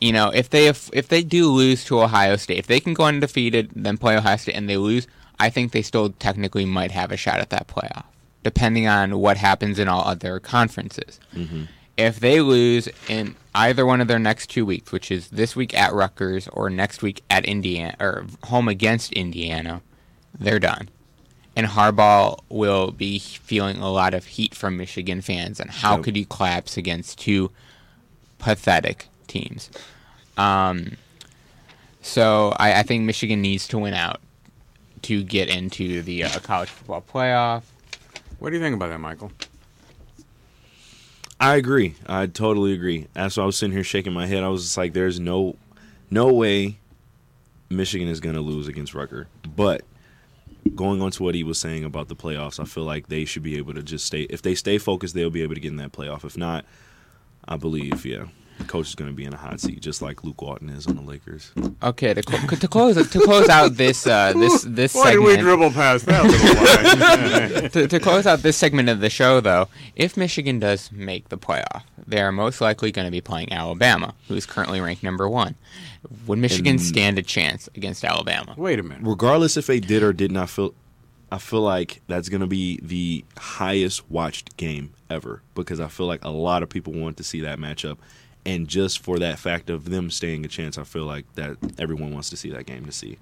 you know, if they if, if they do lose to Ohio State, if they can go undefeated, then play Ohio State, and they lose, I think they still technically might have a shot at that playoff, depending on what happens in all other conferences. Mm-hmm. If they lose in either one of their next two weeks, which is this week at Rutgers or next week at Indiana or home against Indiana, they're done. And Harbaugh will be feeling a lot of heat from Michigan fans and how Yep. could he collapse against two pathetic teams. Um, so I, I think Michigan needs to win out to get into the uh, college football playoff. What do you think about that, Michael? I agree. I totally agree. That's why I was sitting here shaking my head. I was just like, "There's no, no way Michigan is going to lose against Rutgers." But going on to what he was saying about the playoffs, I feel like they should be able to just stay. If they stay focused, they'll be able to get in that playoff. If not, I believe, yeah, the coach is going to be in a hot seat, just like Luke Walton is on the Lakers. Okay, to, cl- to close to close out this uh, this this Why did segment. we dribble past that little line? to, to close out this segment of the show, though, if Michigan does make the playoff, they are most likely going to be playing Alabama, who is currently ranked number one. Would Michigan And- stand a chance against Alabama? Wait a minute. regardless if they did or did not feel I feel like that's going to be the highest watched game ever because I feel like a lot of people want to see that matchup and just for that fact of them staying a chance I feel like that everyone wants to see that game to see.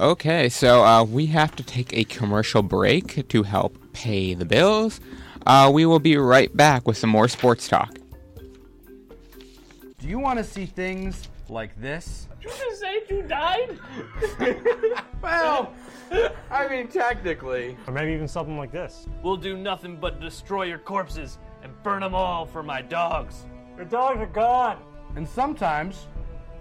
Okay, so uh, we have to take a commercial break to help pay the bills. Uh, we will be right back with some more sports talk. Do you want to see things like this? Did You just say you died? Well, I mean, technically. Or maybe even something like this. We'll do nothing but destroy your corpses and burn them all for my dogs. Your dogs are gone. And sometimes,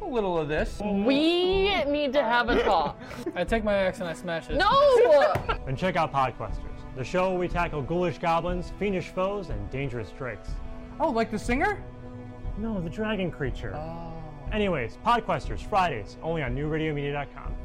a little of this. We need to have a talk. I take my axe and I smash it. No! And check out Podquesters, the show where we tackle ghoulish goblins, fiendish foes, and dangerous drakes. Oh, like the singer? No, the dragon creature. Oh. Anyways, Podquesters, Fridays, only on newradiomedia.com.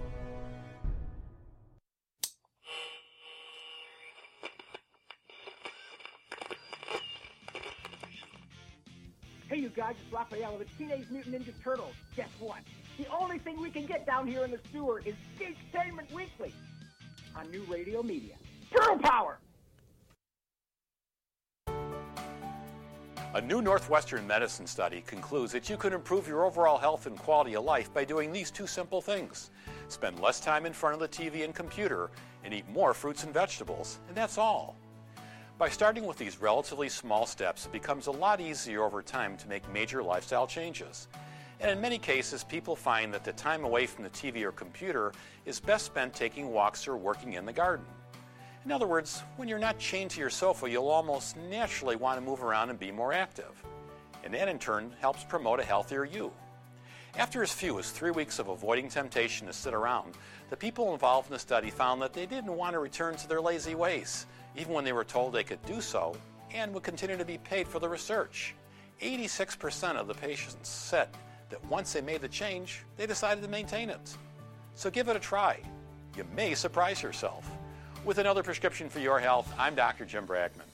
Hey, you guys, it's Raphael of the Teenage Mutant Ninja Turtles. Guess what? The only thing we can get down here in the sewer is Geektainment Weekly on New Radio Media. Turtle Power! A new Northwestern medicine study concludes that you can improve your overall health and quality of life by doing these two simple things. Spend less time in front of the TV and computer and eat more fruits and vegetables, and that's all. By starting with these relatively small steps, it becomes a lot easier over time to make major lifestyle changes. And in many cases, people find that the time away from the TV or computer is best spent taking walks or working in the garden. In other words, when you're not chained to your sofa, you'll almost naturally want to move around and be more active. And that in turn helps promote a healthier you. After as few as three weeks of avoiding temptation to sit around, the people involved in the study found that they didn't want to return to their lazy ways, even when they were told they could do so and would continue to be paid for the research. 86% of the patients said that once they made the change, they decided to maintain it. So give it a try. You may surprise yourself. With another prescription for your health, I'm Dr. Jim Bragman.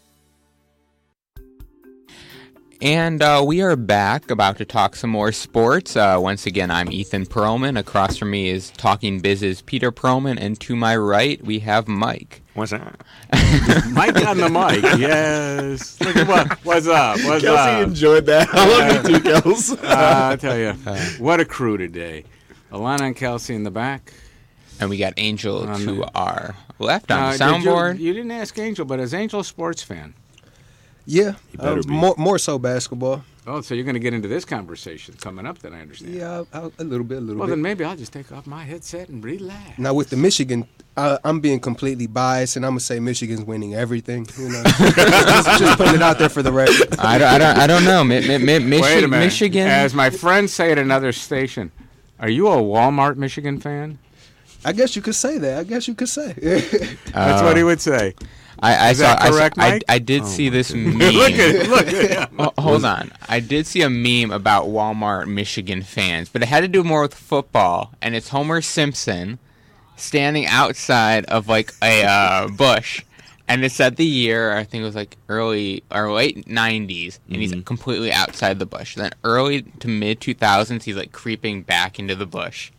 And uh, we are back, about to talk some more sports. Uh, once again, I'm Ethan Perlman. Across from me is Talking Biz's Peter Perlman, and to my right we have Mike. What's that? Mike on the mic. Yes. Look at what, what's up? What's Kelsey up? enjoyed that. I love you too, Kels. Uh, I tell you, what a crew today. Alanna and Kelsey in the back. And we got Angel On to the- our left on Uh, the did you- soundboard. You, didn't ask Angel, but is Angel a sports fan? Yeah, better uh, be. more more so basketball. Oh, so you're going to get into this conversation coming up, then I understand. Yeah, a little bit, a little Well, bit. Well, then maybe I'll just take off my headset and relax. Now with the Michigan, uh, I'm being completely biased, and I'm gonna say Michigan's winning everything. You know, just, just putting it out there for the record. I don't, I don't, I don't know. Mi- mi- mi- Michi- Wait a minute. Michigan. As my friends say at another station, are you a Walmart Michigan fan? I guess you could say that. I guess you could say. That's what he would say. I, I Is saw, that I saw- correct, I, I did Oh, see this meme. Look at- look at him. Hold on. I did see a meme about Walmart Michigan fans, but it had to do more with football, and it's Homer Simpson standing outside of like a uh, bush, and it said the year. I think it was like early or late '90s, and he's completely outside the bush. Then early to mid 2000s, he's like creeping back into the bush.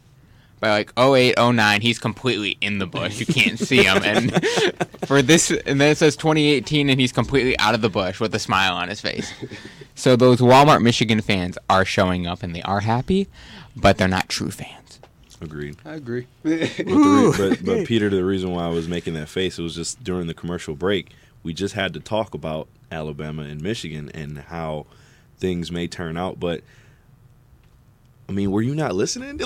By like 08, 09, he's completely in the bush. You can't see him. And for this, and then it says 2018, and he's completely out of the bush with a smile on his face. So those Walmart Michigan fans are showing up, and they are happy, but they're not true fans. Agreed. I agree. But, the re- but, but Peter, the reason why I was making that face, it was just during the commercial break. We just had to talk about Alabama and Michigan and how things may turn out. But I mean, were you not listening?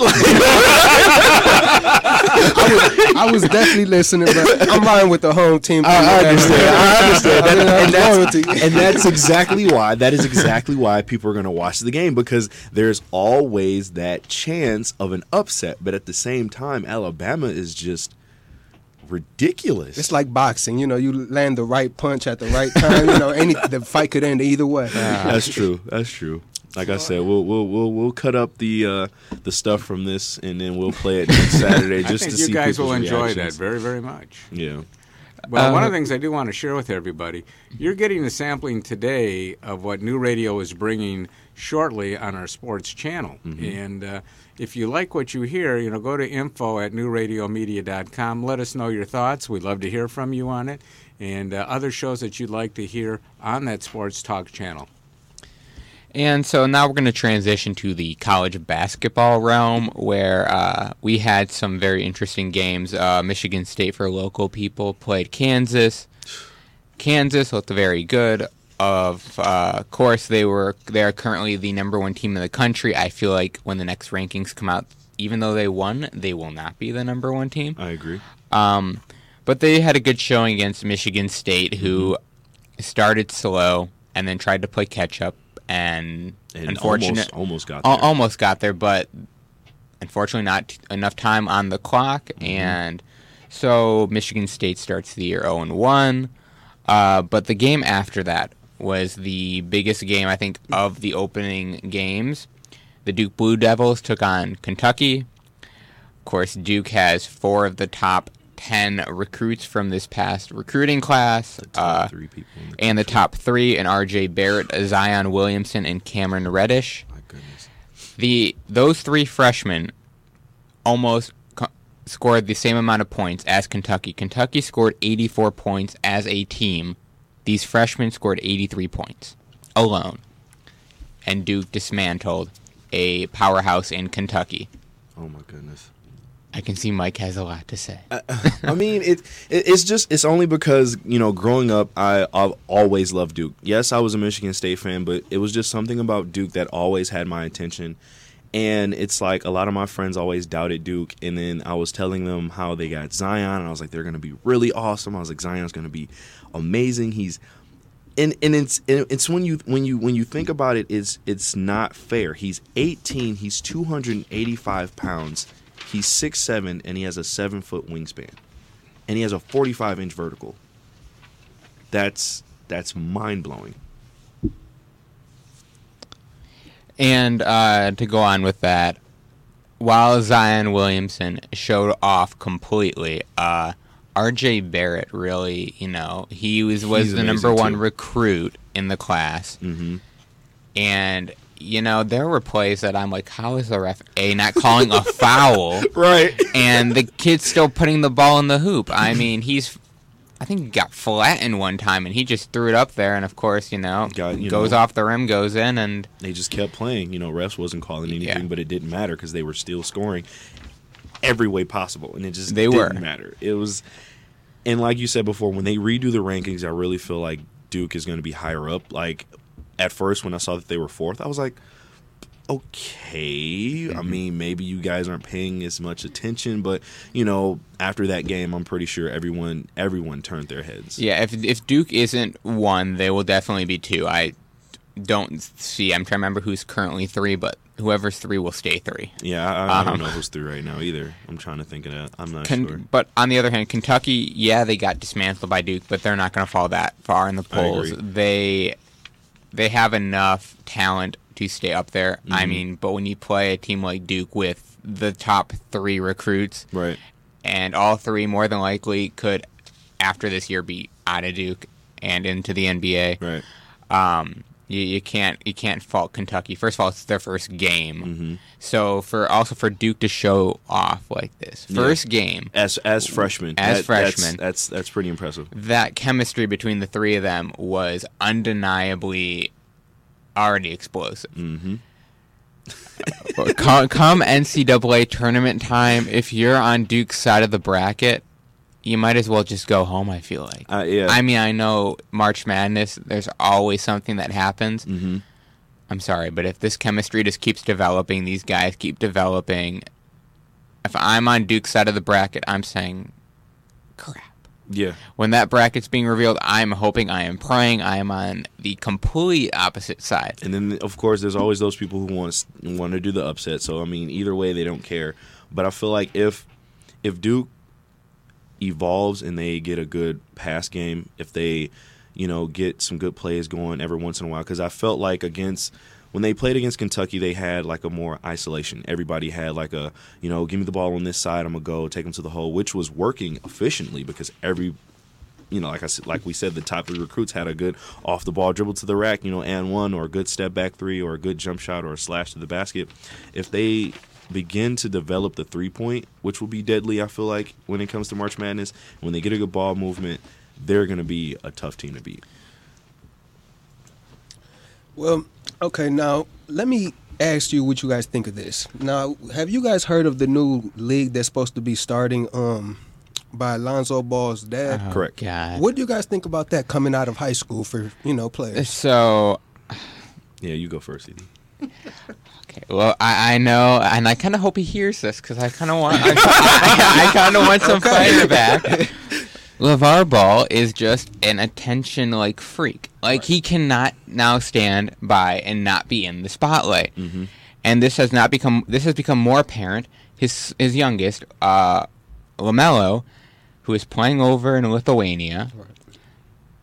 I, was, I was definitely listening, but I'm riding with the home team. I understand. I understand. That- and, that's, and that's exactly why. That is exactly why people are going to watch the game because there's always that chance of an upset. But at the same time, Alabama is just ridiculous. It's like boxing, you know. You land the right punch at the right time. You know, any the fight could end either way. That's true. That's true. Like I said, we'll we'll we'll we'll cut up the uh, the stuff from this, and then we'll play it next Saturday just I think to you see guys will enjoy reactions. that very, very much. Yeah. Well, one of the things I do want to share with everybody, you're getting a sampling today of what New Radio is bringing shortly on our sports channel. Mhm. And uh, if you like what you hear, you know, go to info at newradiomedia.com. Let us know your thoughts. We'd love to hear from you on it. And uh, other shows that you'd like to hear on that sports talk channel. And so now we're going to transition to the college basketball realm where uh, we had some very interesting games. Uh, Michigan State for local people played Kansas. Kansas looked very good. Of uh, course, they were they are currently the number one team in the country. I feel like when the next rankings come out, even though they won, they will not be the number one team. I agree. Um, but they had a good showing against Michigan State, who started slow and then tried to play catch up, and, And unfortunate almost- almost got there. almost got there, but unfortunately not t- enough time on the clock, Mm-hmm. and so Michigan State starts the year zero and one. Uh, but the game after that was the biggest game I think of the opening games. The Duke Blue Devils took on Kentucky. Of course, Duke has four of the top ten recruits from this past recruiting class. uh, three people in and the top three, and R.J. Barrett, Zion Williamson, and Cameron Reddish. My goodness. The those three freshmen almost co- scored the same amount of points as Kentucky. Kentucky scored 84 points as a team. These freshmen scored 83 points alone. And Duke dismantled a powerhouse in Kentucky. Oh my goodness. I can see Mike has a lot to say. Uh, I mean, it, it it's just it's only because you know growing up I I've always loved Duke. Yes, I was a Michigan State fan, but it was just something about Duke that always had my attention. And it's like a lot of my friends always doubted Duke, and then I was telling them how they got Zion, and I was like, they're gonna be really awesome. I was like, Zion's gonna be amazing. He's and and it's it's when you when you when you think about it, it's it's not fair. He's 18. He's 285 pounds. He's six seven, and he has a seven foot wingspan, and he has a 45 inch vertical. That's that's mind blowing. And uh, to go on with that, while Zion Williamson showed off completely, uh, R.J. Barrett really, you know, he was was He's the number one too. recruit in the class, mm-hmm. and you know there were plays that I'm like, how is the ref a not calling a foul, right? And the kid's still putting the ball in the hoop. I mean, he's. I think he got flattened one time, and he just threw it up there, and of course, you know, you goes know. off the rim, goes in, and They just kept playing. You know, refs wasn't calling anything, but it didn't matter because they were still scoring every way possible, and it just They didn't were. matter. It was, and like you said before, when they redo the rankings, I really feel like Duke is going to be higher up. Like at first, when I saw that they were fourth, I was like, okay. I mean, maybe you guys aren't paying as much attention, but you know, after that game, I'm pretty sure everyone everyone turned their heads. Yeah, if if Duke isn't one, they will definitely be two. I don't see. I'm trying to remember who's currently three, but whoever's three will stay three. Yeah, I, I don't Um, know who's through right now either. I'm trying to think of that. I'm not Con- sure. But on the other hand, Kentucky, yeah, they got dismantled by Duke, but they're not going to fall that far in the polls. They they have enough talent to stay up there. I Mhm. mean, but when you play a team like Duke with the top three recruits, right, and all three more than likely could, after this year, be out of Duke and into the NBA, right? Um, you, you can't you can't fault Kentucky. First of all, it's their first game, Mm-hmm. so for also for Duke to show off like this Yeah. first game as as freshmen, as That- freshmen, that's, that's that's pretty impressive. that chemistry between the three of them was undeniably already explosive. Mm-hmm. come, come NCAA tournament time, if you're on Duke's side of the bracket, you might as well just go home. I feel like. Uh, yeah. I mean, I know March Madness. There's always something that happens. Mm-hmm. I'm sorry, but if this chemistry just keeps developing, these guys keep developing. If I'm on Duke's side of the bracket, I'm saying crap. Yeah, when that bracket's being revealed, I'm hoping, I am praying, I am on the complete opposite side. and then of course there's always those people who want to, want to do the upset. So I mean, either way, they don't care. But I feel like if if Duke evolves and they get a good pass game, if they you know get some good plays going every once in a while, because I felt like against when they played against Kentucky, they had like a more isolation. Everybody had like a, you know, give me the ball on this side, I'm gonna go take them to the hole, which was working efficiently because every, you know, like I said, like we said, the top three recruits had a good off the ball dribble to the rack, you know, and one or a good step back three or a good jump shot or a slash to the basket. If they begin to develop the three point, which will be deadly, I feel like when it comes to March Madness, when they get a good ball movement, they're gonna be a tough team to beat. Well, okay, now let me ask you what you guys think of this. Now, have you guys heard of the new league that's supposed to be starting um by Alonzo Ball's dad? Oh, Correct. God. What do you guys think about that coming out of high school for, you know, players? So, Yeah, you go first, Edie. Okay, well, I, I know, and I kind of hope he hears this because I kind of want, I, I, I kind of want some fire back. LeVar Ball is just an attention like freak. Like he cannot now stand by and not be in the spotlight. Mm-hmm. And this has not become this has become more apparent. His his youngest, uh, LaMelo, who is playing over in Lithuania,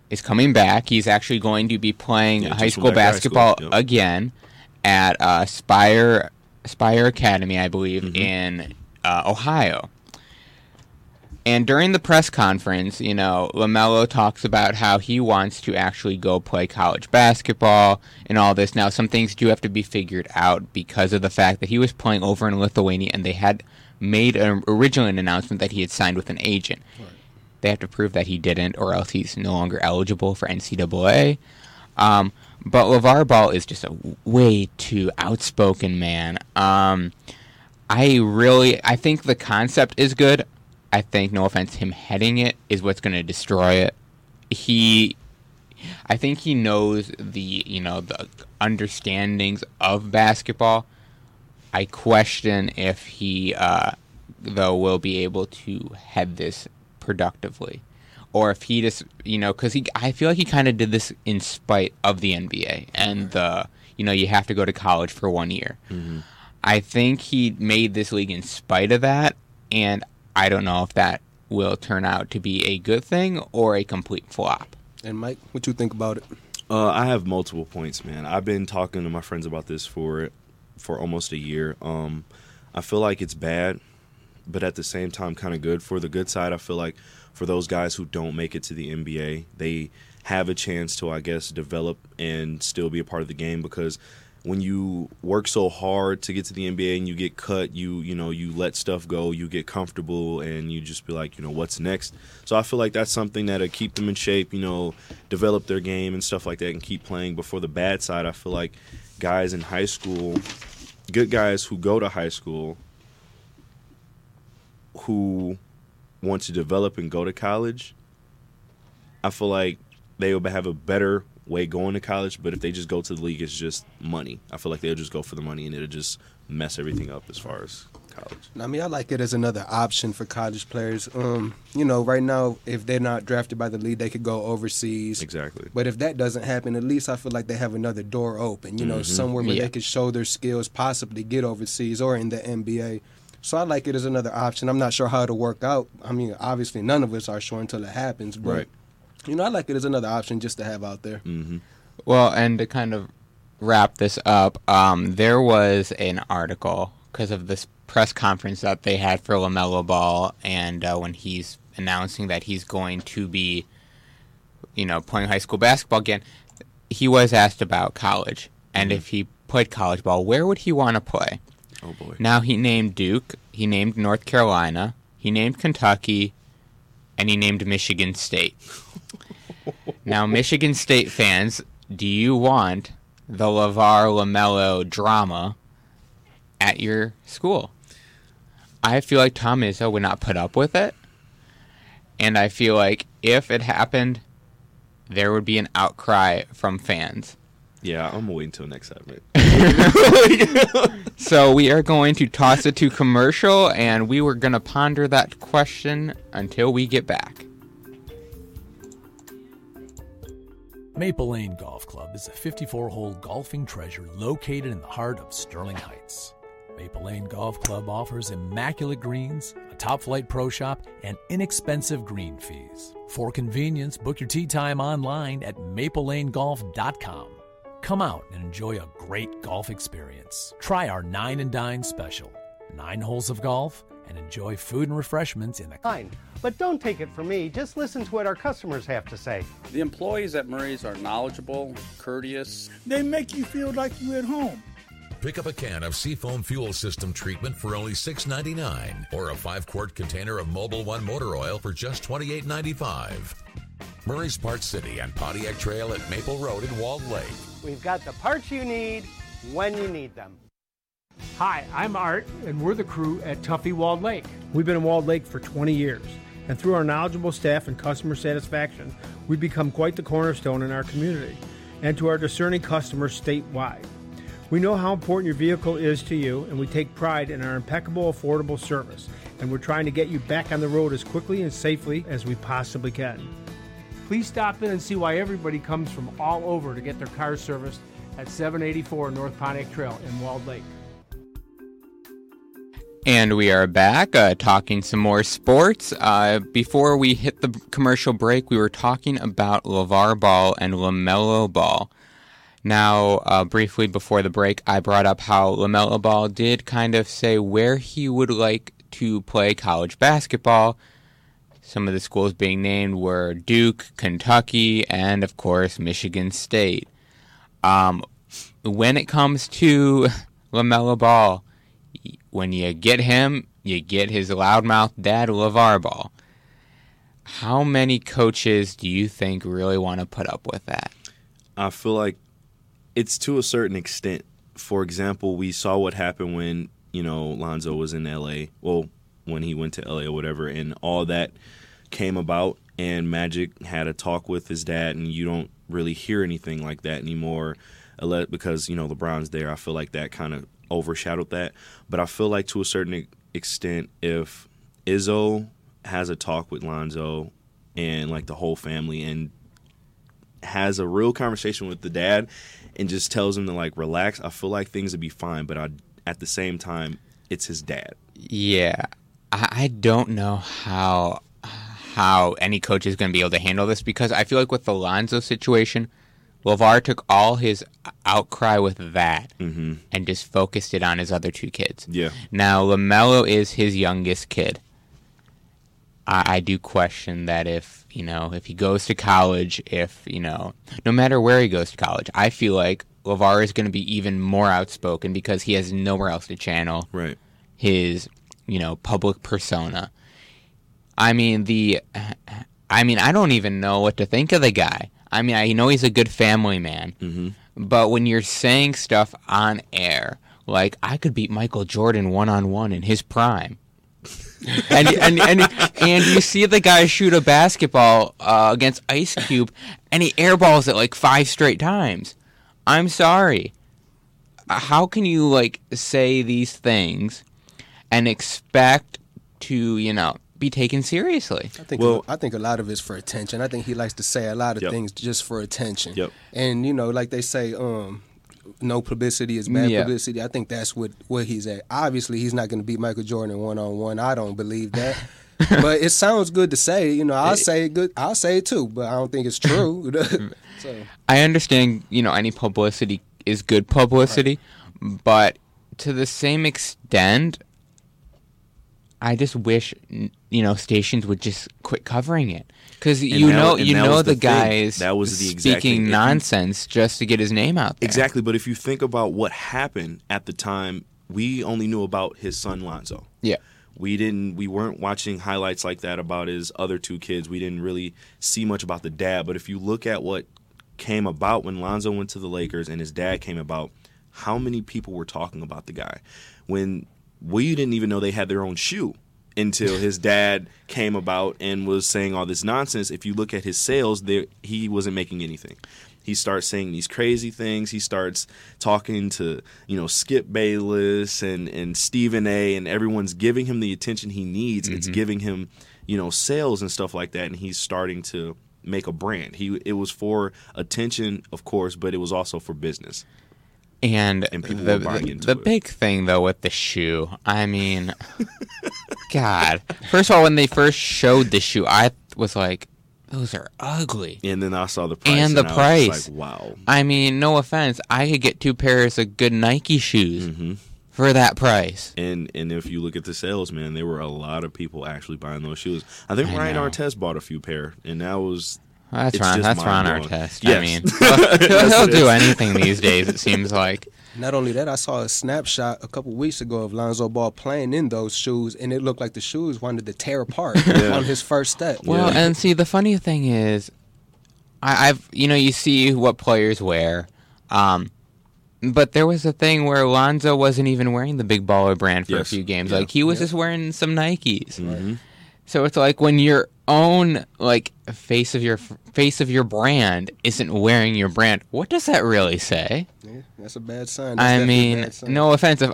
is coming back. He's actually going to be playing Yeah, high school to high school, basketball yep. again at uh, Spire Spire Academy, I believe, Mm-hmm. in uh, Ohio. And during the press conference, you know, LaMelo talks about how he wants to actually go play college basketball and all this. Now, some things do have to be figured out because of the fact that he was playing over in Lithuania and they had made an, originally an announcement that he had signed with an agent. They have to prove that he didn't, or else he's no longer eligible for NCAA. Um, but LeVar Ball is just a way too outspoken man. Um, I really, I think the concept is good. I think, no offense, him heading it is what's going to destroy it. He, I think he knows the, you know, the understandings of basketball. I question if he, uh, though, will be able to head this productively, or if he just, you know, because he, I feel like he kind of did this in spite of the NBA and the, you know, you have to go to college for one year. Mm-hmm. I think he made this league in spite of that, and I don't know if that will turn out to be a good thing or a complete flop. And Mike, what you think about it? Uh, I have multiple points, man. I've been talking to my friends about this for for almost a year. Um, I feel like it's bad, but at the same time, kind of good. For the good side, I feel like for those guys who don't make it to the NBA, they have a chance to, I guess, develop and still be a part of the game because when you work so hard to get to the NBA and you get cut, you you know you let stuff go, you get comfortable, and you just be like, you know, what's next? So I feel like that's something that'll keep them in shape, you know, develop their game and stuff like that, and keep playing. But for the bad side, I feel like guys in high school, good guys who go to high school, who want to develop and go to college, I feel like they will have a better way going to college. But if they just go to the league, it's just money. I feel like they'll just go for the money and it'll just mess everything up as far as college. I mean, I like it as another option for college players. Um, you know, right now, if they're not drafted by the league, they could go overseas. Exactly. But if that doesn't happen, at least I feel like they have another door open. You know, Mhm. somewhere where Yeah. they could show their skills, possibly get overseas or in the NBA. So I like it as another option. I'm not sure how it'll work out. I mean, obviously, none of us are sure until it happens. But Right. you know, I like it as another option just to have out there. Mm-hmm. Well, and to kind of wrap this up, um, there was an article because of this press conference that they had for LaMelo Ball, and uh, when he's announcing that he's going to be, you know, playing high school basketball again, he was asked about college and if he played college ball, where would he want to play? Oh boy! Now he named Duke, he named North Carolina, he named Kentucky, and he named Michigan State. now, Michigan State fans, do you want the LeVar LaMelo drama at your school? I feel like Tom Izzo would not put up with it. And I feel like if it happened, there would be an outcry from fans. Yeah, I'm gonna wait until next segment. So we are going to toss it to commercial, and we were going to ponder that question until we get back. Maple Lane Golf Club is a 54 hole golfing treasure located in the heart of Sterling Heights. Maple Lane Golf Club offers immaculate greens, a top flight pro shop, and inexpensive green fees. For convenience, book your tee time online at maplelanegolf.com. Come out and enjoy a great golf experience. Try our Nine and Dine special nine holes of golf and enjoy food and refreshments in the Fine. But don't take it from me. Just listen to what our customers have to say. The employees at Murray's are knowledgeable, courteous. They make you feel like you're at home. Pick up a can of Seafoam fuel system treatment for only $6.99 or a 5 quart container of Mobil 1 motor oil for just $28.95. Murray's Park City and Pontiac Trail at Maple Road in Walled Lake. We've got the parts you need when you need them. Hi, I'm Art, and we're the crew at Tuffy Walled Lake. We've been in Walled Lake for 20 years, and through our knowledgeable staff and customer satisfaction, we've become quite the cornerstone in our community and to our discerning customers statewide. We know how important your vehicle is to you, and we take pride in our impeccable, affordable service, and we're trying to get you back on the road as quickly and safely as we possibly can. Please stop in and see why everybody comes from all over to get their cars serviced at 784 North Pontiac Trail in Walled Lake. And we are back uh, talking some more sports. Uh, before we hit the commercial break, we were talking about LeVar Ball and LaMelo Ball. Now, uh, briefly before the break, I brought up how LaMelo Ball did kind of say where he would like to play college basketball. Some of the schools being named were Duke, Kentucky, and of course, Michigan State. Um, when it comes to LaMelo Ball, when you get him, you get his loudmouth dad LeVar Ball. How many coaches do you think really want to put up with that? I feel like it's to a certain extent. For example, we saw what happened when you know Lonzo was in L.A. Well, when he went to L.A. or whatever, and all that came about, and Magic had a talk with his dad, and you don't really hear anything like that anymore, because you know LeBron's there. I feel like that kind of overshadowed that, but I feel like to a certain extent, if Izzo has a talk with Lonzo and like the whole family and has a real conversation with the dad and just tells him to like relax, I feel like things would be fine. But I, at the same time, it's his dad. Yeah, I, don't know how how any coach is going to be able to handle this because I feel like with the Lonzo situation, LeVar took all his outcry with that Mm-hmm. and just focused it on his other two kids. Yeah. Now LaMelo is his youngest kid. I, I do question that if you know if he goes to college, if you know, no matter where he goes to college, I feel like LeVar is going to be even more outspoken because he has nowhere else to channel right. his you know public persona. I mean the, I mean I don't even know what to think of the guy. I mean I know he's a good family man, Mm-hmm. but when you're saying stuff on air, like I could beat Michael Jordan one on one in his prime. and, and and and you see the guy shoot a basketball uh, against Ice Cube, and he airballs it like five straight times. I'm sorry. How can you like say these things and expect to you know be taken seriously? I think I think a lot of it's for attention. I think he likes to say a lot of Yep. things just for attention. Yep. And you know, like they say, um, no publicity is bad Yeah. publicity. I think that's what what he's at. Obviously, he's not going to beat Michael Jordan one on one. I don't believe that. but it sounds good to say. You know, I'll say it good. I'll say it too, but I don't think it's true. so I understand, you know, any publicity is good publicity, but to the same extent, I just wish, you know, stations would just quit covering it because you that- know, you know the, the guy thing. is That was the speaking thing. If you- nonsense just to get his name out there. Exactly, but if you think about what happened at the time, we only knew about his son Lonzo. Yeah. We didn't we weren't watching highlights like that about his other two kids. We didn't really see much about the dad, but if you look at what came about when Lonzo went to the Lakers and his dad came about, how many people were talking about the guy when we didn't even know they had their own shoe until his dad came about and was saying all this nonsense. If you look at his sales, there he wasn't making anything. He starts saying these crazy things. He starts talking to you know Skip Bayless and and Stephen A. and everyone's giving him the attention he needs. It's Mhm. giving him you know sales and stuff like that, and he's starting to make a brand. He it was for attention, of course, but it was also for business. And, And people the, were buying the, into the big thing though with the shoe, I mean, God. First of all, when they first showed the shoe, I was like, those are ugly. And then I saw the price, and the I price. like, wow. I mean, no offense, I could get two pairs of good Nike shoes Mm-hmm. for that price. And and if you look at the sales, man, there were a lot of people actually buying those shoes. I think I Ryan know. Artest bought a few pair, and that was That's it's Ron. That's Ron mind-blowing. Artest. Yes. I mean, he'll, he'll do anything these days. It seems like. Not only that, I saw a snapshot a couple weeks ago of Lonzo Ball playing in those shoes, and it looked like the shoes wanted to tear apart Yeah. on his first step. Well, and see, the funny thing is, I, I've you know you see what players wear, um, but there was a thing where Lonzo wasn't even wearing the Big Baller brand for a few games. Yeah. Like he was Yeah. just wearing some Nikes. Mm-hmm. So it's like when your own like face of your face of your brand isn't wearing your brand. What does that really say? Yeah, that's a bad sign. That's I mean, sign. no offense. If,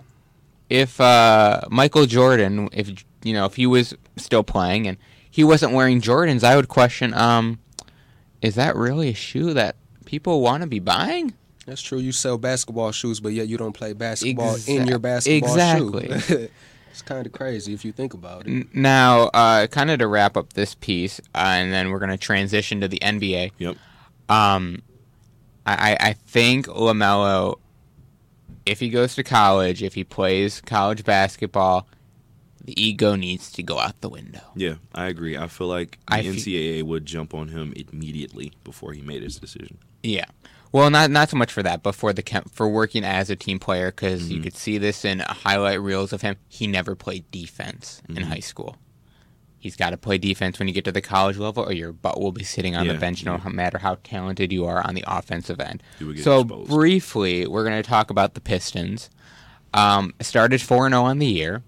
if uh, Michael Jordan, if you know, if he was still playing and he wasn't wearing Jordans, I would question, um, is that really a shoe that people want to be buying? That's true. You sell basketball shoes, but yet you don't play basketball Exa- in your basketball exactly. shoe. it's kind of crazy if you think about it. Now, uh, kind of to wrap up this piece, uh, and then we're going to transition to the NBA. Yep. Um, I, I I think LaMelo, if he goes to college, if he plays college basketball, the ego needs to go out the window. Yeah, I agree. I feel like the I fe- NCAA would jump on him immediately before he made his decision. Yeah. Well, not not so much for that, but for the for working as a team player, because you could see this in highlight reels of him. He never played defense in Mhm. high school. He's got to play defense when you get to the college level, or your butt will be sitting on Yeah, the bench, no matter how talented you are on the offensive end. You would get So exposed. briefly, we're going to talk about the Pistons. Um, started four zero on the year,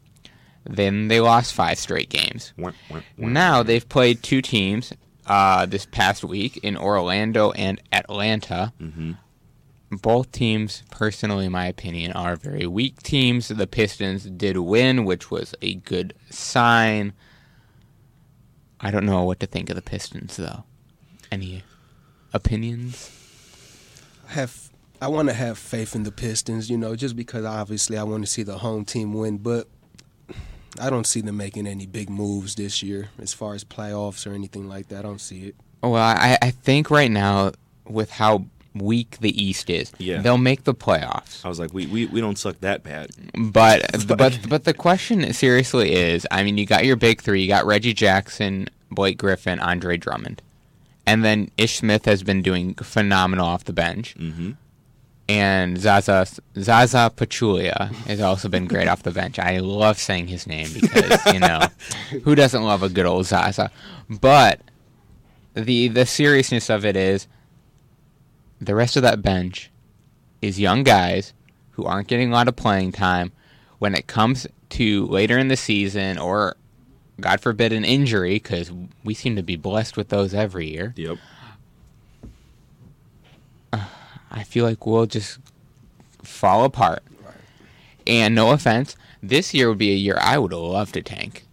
then they lost five straight games. Wah, wah, wah. Now they've played two teams uh, this past week in Orlando and Atlanta. Mm-hmm. Both teams, personally, in my opinion, are very weak teams. The Pistons did win, which was a good sign. I don't know what to think of the Pistons, though. Any opinions? I have I want to have faith in the Pistons, you know, just because obviously I want to see the home team win, but I don't see them making any big moves this year as far as playoffs or anything like that. I don't see it. Well, I, I think right now, with how weak the East is. Yeah. They'll make the playoffs. I was like, we, we, we don't suck that bad. But but but the question seriously is, I mean, you got your big three. You got Reggie Jackson, Blake Griffin, Andre Drummond, and then Ish Smith has been doing phenomenal off the bench. Mm-hmm. And Zaza Zaza Pachulia has also been great off the bench. I love saying his name because you know who doesn't love a good old Zaza. But the the seriousness of it is the rest of that bench is young guys who aren't getting a lot of playing time. When it comes to later in the season, or God forbid an injury, because we seem to be blessed with those every year. Yep. I feel like we'll just fall apart. And no offense, this year would be a year I would love to tank.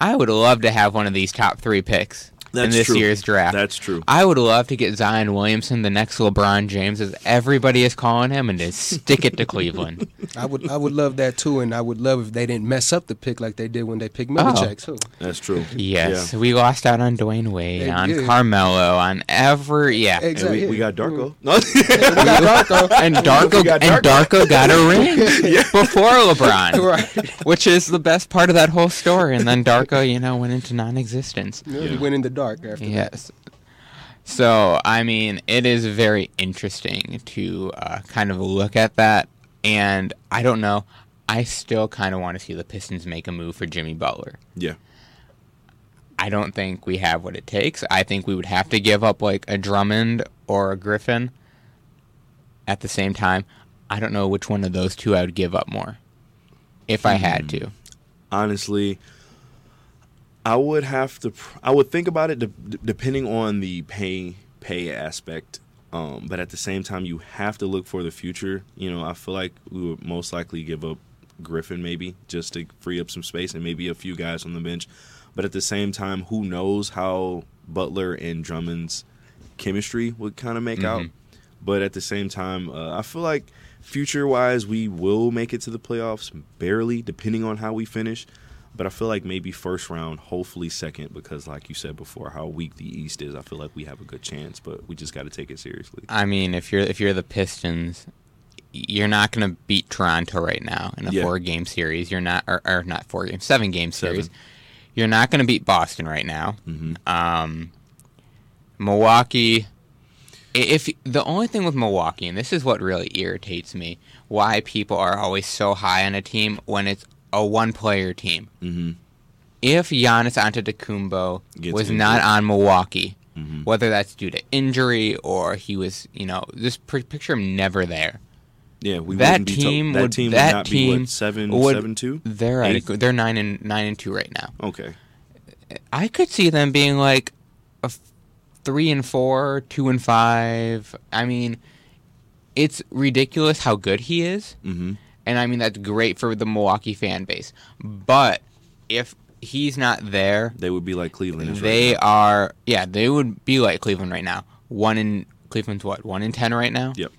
I would love to have one of these top three picks in this true. year's draft. That's true. I would love to get Zion Williamson, the next LeBron James, as everybody is calling him, and to stick it to Cleveland. I would I would love that too, and I would love if they didn't mess up the pick like they did when they picked Oh. Too. That's true. Yes, we lost out on Dwyane Wade, They on did. Carmelo, on every yeah. Exactly. we, we got Darko. we got Darko. and Darko We got and Darko. Darko got a ring before LeBron, Right. which is the best part of that whole story. And then Darko, you know, went into non-existence. Yeah, He went in the dark after that. Yes. So I mean, it is very interesting to uh, kind of look at that, and I don't know. I still kind of want to see the Pistons make a move for Jimmy Butler. Yeah. I don't think we have what it takes. I think we would have to give up like a Drummond or a Griffin. At the same time, I don't know which one of those two I would give up more if I had to. honestly i would have to pr- i would think about it de- depending on the pay pay aspect um, but at the same time you have to look for the future. You know i feel like we would most likely give up griffin maybe just to free up some space and maybe a few guys on the bench. But at the same time who knows how butler and drummond's chemistry would kind of make out. Mhm. but at the same time uh, i feel like future wise we will make it to the playoffs barely depending on how we finish but I feel like maybe first round, hopefully second, because like you said before, how weak the East is, I feel like we have a good chance, but we just got to take it seriously. I mean, if you're if you're the Pistons, you're not going to beat Toronto right now in a Yeah. four game series. You're not or, or not four game, seven game series. Seven. You're not going to beat Boston right now. Mhm. Um, Milwaukee. If the only thing with Milwaukee, and this is what really irritates me, why people are always so high on a team when it's a one player team. Mm-hmm. If Giannis Antetokounmpo Gets was injured. not on Milwaukee, Mhm. whether that's due to injury or he was, you know, just pr- picture him never there. Yeah, we that wouldn't be to- team that would team would that not be, team what, seven- would- seven, two? They're at a they're nine and nine and two right now. Okay. I could see them being like a f- three and four, two and five. I mean, it's ridiculous how good he is, Mm-hmm. And I mean that's great for the Milwaukee fan base. But if he's not there, They would be like Cleveland. right they now. are yeah they would be like Cleveland right now. One in Cleveland's what one in ten right now. Yep.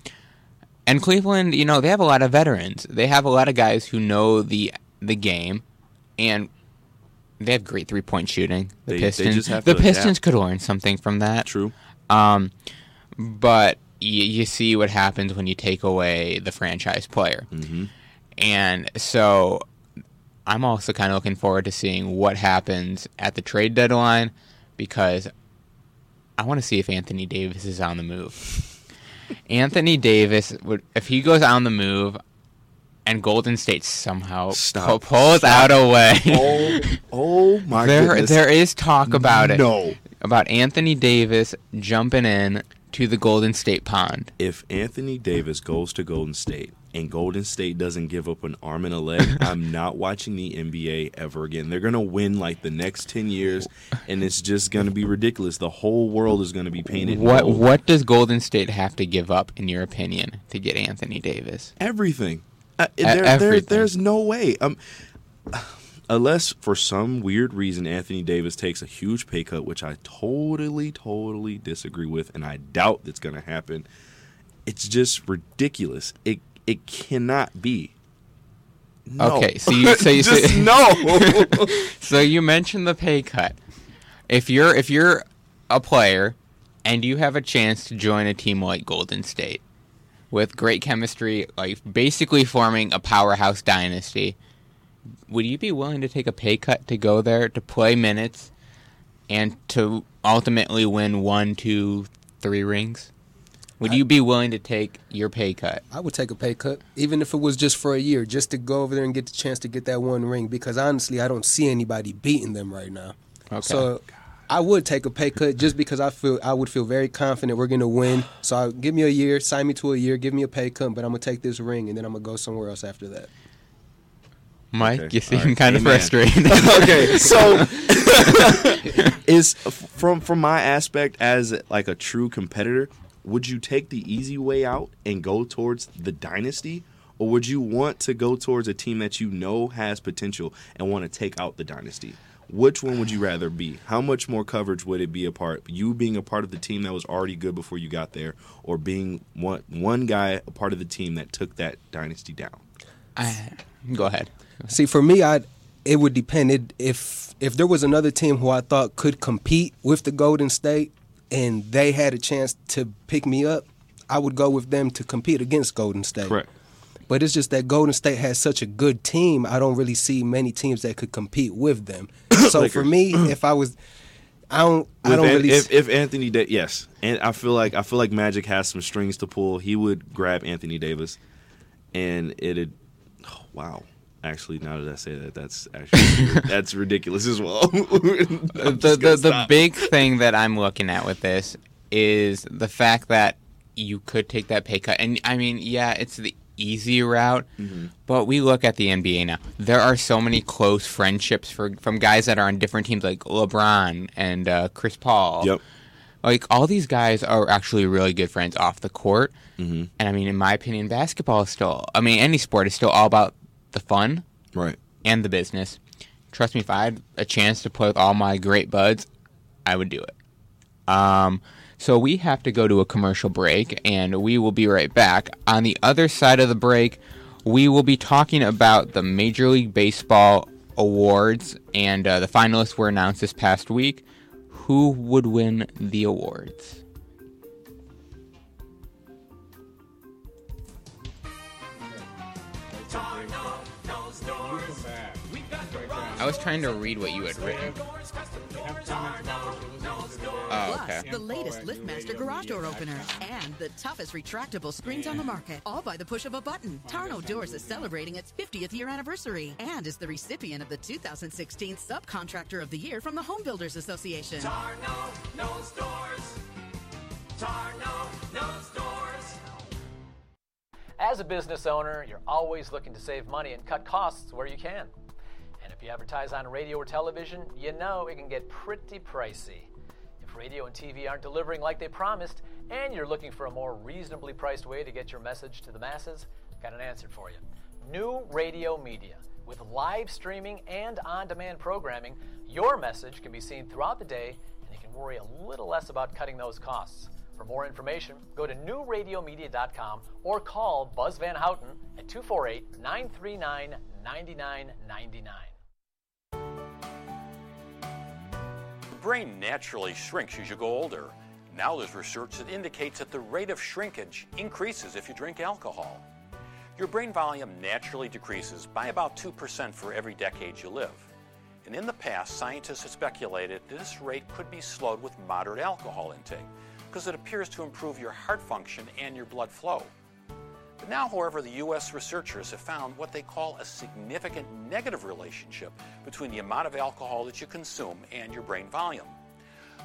And Cleveland, you know, they have a lot of veterans. They have a lot of guys who know the the game, and they have great three point shooting. The They- they Pistons, have the to Pistons adapt. could learn something from that. True. Um, but y- you see what happens when you take away the franchise player, mm-hmm. and so I'm also kind of looking forward to seeing what happens at the trade deadline because I want to see if Anthony Davis is on the move. Anthony Davis would if he goes on the move and Golden State somehow Stop. pulls Stop. out a way. Oh, oh my there, goodness. there is talk about it. No. About Anthony Davis jumping in to the Golden State pond. If Anthony Davis goes to Golden State and Golden State doesn't give up an arm and a leg, I'm not watching the NBA ever again. They're going to win like the next 10 years, and it's just going to be ridiculous. The whole world is going to be painted. What gold. what does Golden State have to give up, in your opinion, to get Anthony Davis? Everything. Uh, there, there- there's no way. Um, unless for some weird reason Anthony Davis takes a huge pay cut, which I totally, totally disagree with, and I doubt that's going to happen. It's just ridiculous. It it cannot be. No. Okay, so you so you just so, no. so you mentioned the pay cut. If you're if you're a player and you have a chance to join a team like Golden State with great chemistry, like basically forming a powerhouse dynasty, would you be willing to take a pay cut to go there to play minutes and to ultimately win one, two, three rings? Would you be willing to take your pay cut? I would take a pay cut, even if it was just for a year, just to go over there and get the chance to get that one ring. Because honestly, I don't see anybody beating them right now. Okay. So I would take a pay cut just because I feel I would feel very confident we're gonna win. So I, give me a year, sign me to a year, give me a pay cut, but I'm gonna take this ring and then I'm gonna go somewhere else after that. Mike, Okay. you seem All right. kind of frustrated. okay, so is from from my aspect as like a true competitor, would you take the easy way out and go towards the dynasty, or would you want to go towards a team that you know has potential and want to take out the dynasty? Which one would you rather be? How much more coverage would it be a part you being a part of the team that was already good before you got there, or being one one guy a part of the team that took that dynasty down? I, go ahead. See, for me, I it would depend. It, if if there was another team who I thought could compete with the Golden State, and they had a chance to pick me up, I would go with them to compete against Golden State. Correct. But it's just that Golden State has such a good team. I don't really see many teams that could compete with them. so for me, if I was, I don't, I don't An- really. If, if Anthony, da- yes, and I feel like I feel like Magic has some strings to pull. He would grab Anthony Davis, and it'd. Wow. Actually, now that I say that, that's actually that's ridiculous as well. The the, the big thing that I'm looking at with this is the fact that you could take that pay cut, and I mean, yeah, it's the easy route, Mhm. but we look at the NBA now. There are so many close friendships for from guys that are on different teams, like LeBron and uh, Chris Paul. Yep. Like all these guys are actually really good friends off the court, Mm-hmm. and I mean, in my opinion, basketball is still. I mean, any sport is still all about the fun, right, and the business. Trust me, if I had a chance to play with all my great buds, I would do it. Um, so we have to go to a commercial break, and we will be right back. On the other side of the break, we will be talking about the Major League Baseball awards, and uh, the finalists were announced this past week. Who would win the awards? I was trying to read what you had written. Oh, okay. Plus, the latest LiftMaster garage door openers and the toughest retractable screens on the market, all by the push of a button. Tarnow Doors is celebrating its 50th year anniversary and is the recipient of the 2016 Subcontractor of the Year from the Home Builders Association. Tarnow knows doors. Tarnow knows doors. As a business owner, you're always looking to save money and cut costs where you can. You advertise on radio or television, you know it can get pretty pricey. If radio and TV aren't delivering like they promised, and you're looking for a more reasonably priced way to get your message to the masses, got an answer for you. New Radio Media. With live streaming and on demand programming, your message can be seen throughout the day, and you can worry a little less about cutting those costs. For more information, go to newradiomedia.com or call Buzz Van Houten at 248 939 9999. Brain naturally shrinks as you go older. Now there's research that indicates that the rate of shrinkage increases if you drink alcohol. Your brain volume naturally decreases by about 2% for every decade you live. And in the past, scientists have speculated this rate could be slowed with moderate alcohol intake because it appears to improve your heart function and your blood flow. But now, however, the U.S. researchers have found what they call a significant negative relationship between the amount of alcohol that you consume and your brain volume.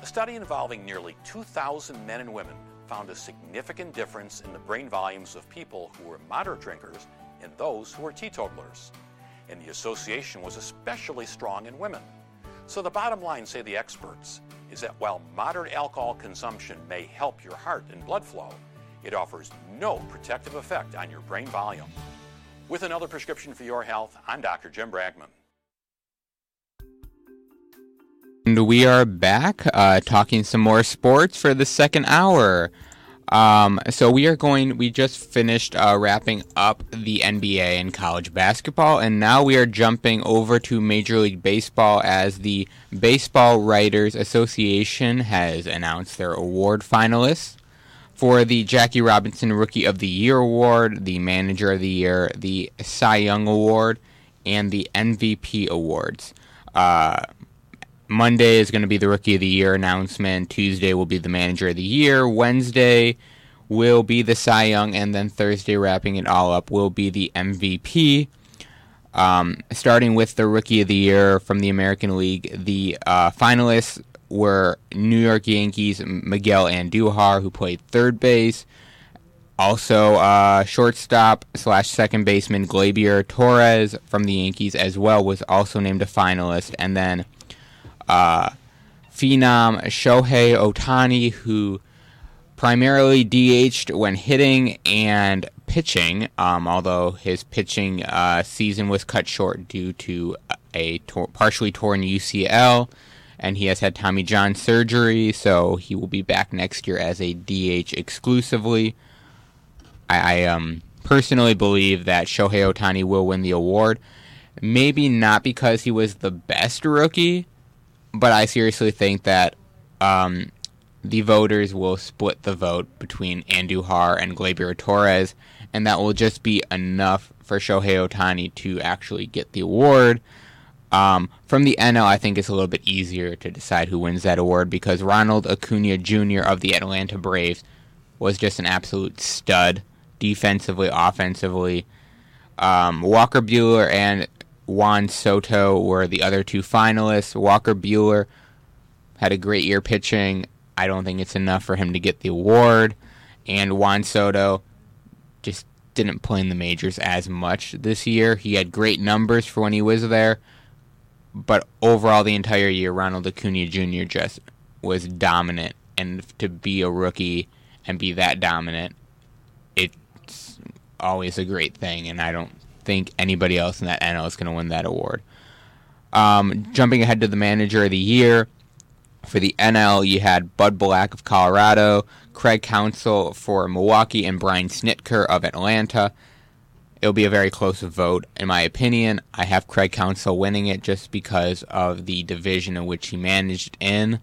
A study involving nearly 2,000 men and women found a significant difference in the brain volumes of people who were moderate drinkers and those who were teetotalers. And the association was especially strong in women. So, the bottom line, say the experts, is that while moderate alcohol consumption may help your heart and blood flow, it offers no protective effect on your brain volume. With another prescription for your health, I'm Dr. Jim Bragman. And we are back uh, talking some more sports for the second hour. Um, so we are going. We just finished uh, wrapping up the NBA and college basketball, and now we are jumping over to Major League Baseball as the Baseball Writers Association has announced their award finalists for the Jackie Robinson Rookie of the Year award, the Manager of the Year, the Cy Young award, and the MVP awards. Uh, Monday is going to be the Rookie of the Year announcement. Tuesday will be the Manager of the Year. Wednesday will be the Cy Young, and then Thursday, wrapping it all up, will be the MVP. Um, starting with the Rookie of the Year from the American League, the uh, finalists were New York Yankees Miguel Andujar, who played third base. Also, uh, shortstop slash second baseman Gleyber Torres from the Yankees as well was also named a finalist. And then uh, phenom Shohei Ohtani, who primarily DH'd when hitting and pitching, um, although his pitching uh, season was cut short due to a tor- partially torn UCL, and he has had Tommy John surgery, so he will be back next year as a DH exclusively. I, I um, personally believe that Shohei Ohtani will win the award. Maybe not because he was the best rookie, but I seriously think that um, the voters will split the vote between Andujar and Gleyber Torres, and that will just be enough for Shohei Ohtani to actually get the award. Um, from the NL, I think it's a little bit easier to decide who wins that award because Ronald Acuna Jr. of the Atlanta Braves was just an absolute stud defensively, offensively. Um, Walker Buehler and Juan Soto were the other two finalists. Walker Buehler had a great year pitching. I don't think it's enough for him to get the award. And Juan Soto just didn't play in the majors as much this year. He had great numbers for when he was there, but overall, the entire year, Ronald Acuna Jr. just was dominant. And to be a rookie and be that dominant, it's always a great thing. And I don't think anybody else in that NL is going to win that award. Um, jumping ahead to the manager of the year, for the NL, you had Bud Black of Colorado, Craig Counsell for Milwaukee, and Brian Snitker of Atlanta. It'll be a very close vote, in my opinion. I have Craig Counsell winning it just because of the division in which he managed in,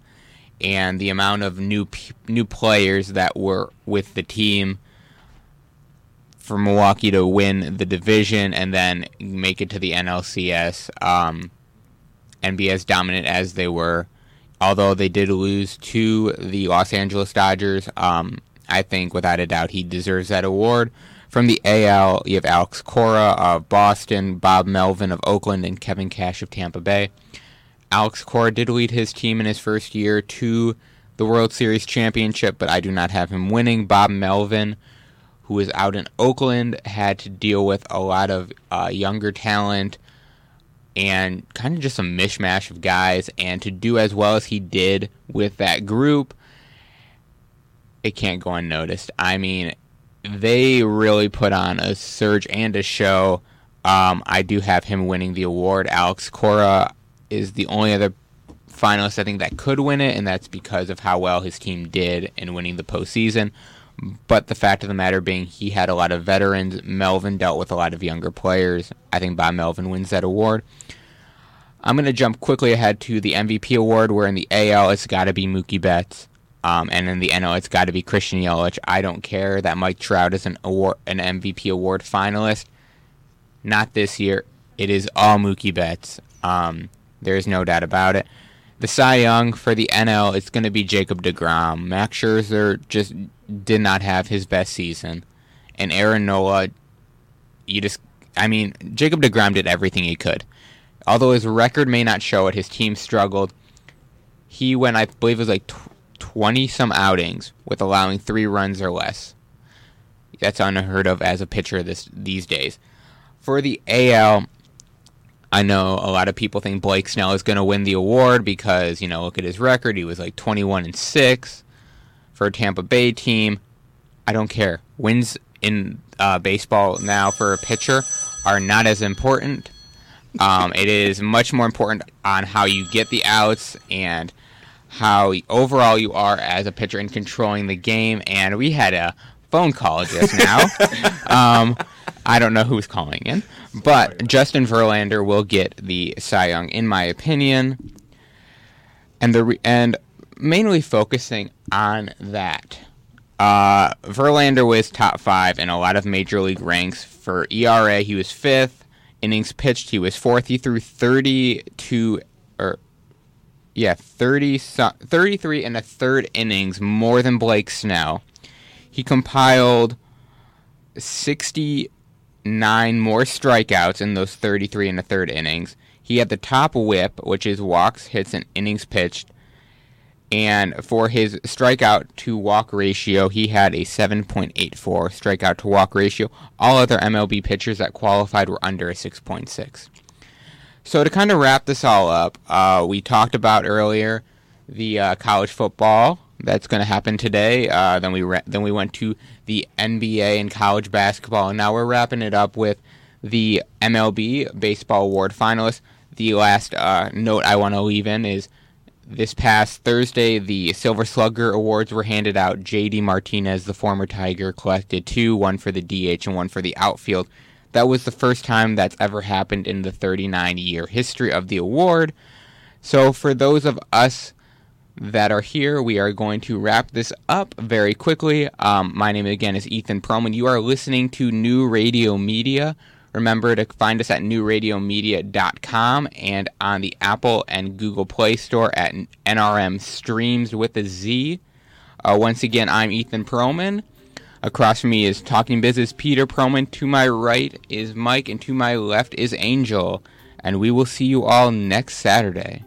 and the amount of new p- new players that were with the team for Milwaukee to win the division and then make it to the NLCS um, and be as dominant as they were. Although they did lose to the Los Angeles Dodgers, um, I think without a doubt he deserves that award. From the AL, you have Alex Cora of Boston, Bob Melvin of Oakland, and Kevin Cash of Tampa Bay. Alex Cora did lead his team in his first year to the World Series championship, but I do not have him winning. Bob Melvin, who was out in Oakland, had to deal with a lot of uh, younger talent and kind of just a mishmash of guys. And to do as well as he did with that group, it can't go unnoticed. I mean, they really put on a surge and a show. Um, I do have him winning the award. Alex Cora is the only other finalist I think that could win it, and that's because of how well his team did in winning the postseason. But the fact of the matter being, he had a lot of veterans. Melvin dealt with a lot of younger players. I think Bob Melvin wins that award. I'm going to jump quickly ahead to the MVP award, where in the AL it's got to be Mookie Betts, um, and in the NL it's got to be Christian Yelich. I don't care that Mike Trout is an award, an MVP award finalist. Not this year. It is all Mookie Betts. Um, there is no doubt about it. The Cy Young for the NL is going to be Jacob DeGrom. Max Scherzer just did not have his best season, and Aaron Nola. You just, I mean, Jacob DeGrom did everything he could. Although his record may not show it, his team struggled. He went, I believe, it was like twenty some outings with allowing three runs or less. That's unheard of as a pitcher this these days. For the AL, I know a lot of people think Blake Snell is going to win the award because, you know, look at his record. He was like 21 and 6 for a Tampa Bay team. I don't care. Wins in uh, baseball now for a pitcher are not as important. Um, it is much more important on how you get the outs and how overall you are as a pitcher in controlling the game. And we had a phone call just now. um, I don't know who's calling in, but Justin Verlander will get the Cy Young, in my opinion. And the re- and mainly focusing on that. Uh, Verlander was top five in a lot of major league ranks. For ERA, he was fifth. Innings pitched, he was fourth. He threw 32 or yeah, 30 so- 33 and a third innings, more than Blake Snell. He compiled 69 more strikeouts in those 33 and a third innings. He had the top whip, which is walks, hits, and innings pitched. And for his strikeout to walk ratio, he had a 7.84 strikeout to walk ratio. All other MLB pitchers that qualified were under a 6.6. So to kind of wrap this all up, uh, we talked about earlier the uh, college football that's going to happen today. Uh, then we ra- then we went to the NBA and college basketball, and now we're wrapping it up with the MLB baseball award finalists. The last uh, note I want to leave in is this past Thursday, the Silver Slugger Awards were handed out. J.D. Martinez, the former Tiger, collected two, one for the DH and one for the outfield. That was the first time that's ever happened in the 39 year history of the award. So, for those of us that are here, we are going to wrap this up very quickly. Um, my name again is Ethan Perlman. You are listening to New Radio Media. Remember to find us at newradiomedia.com and on the Apple and Google Play Store at NRM Streams with a Z. Uh, once again, I'm Ethan Perlman. Across from me is Talking Business Peter Perlman. To my right is Mike, and to my left is Angel. And we will see you all next Saturday.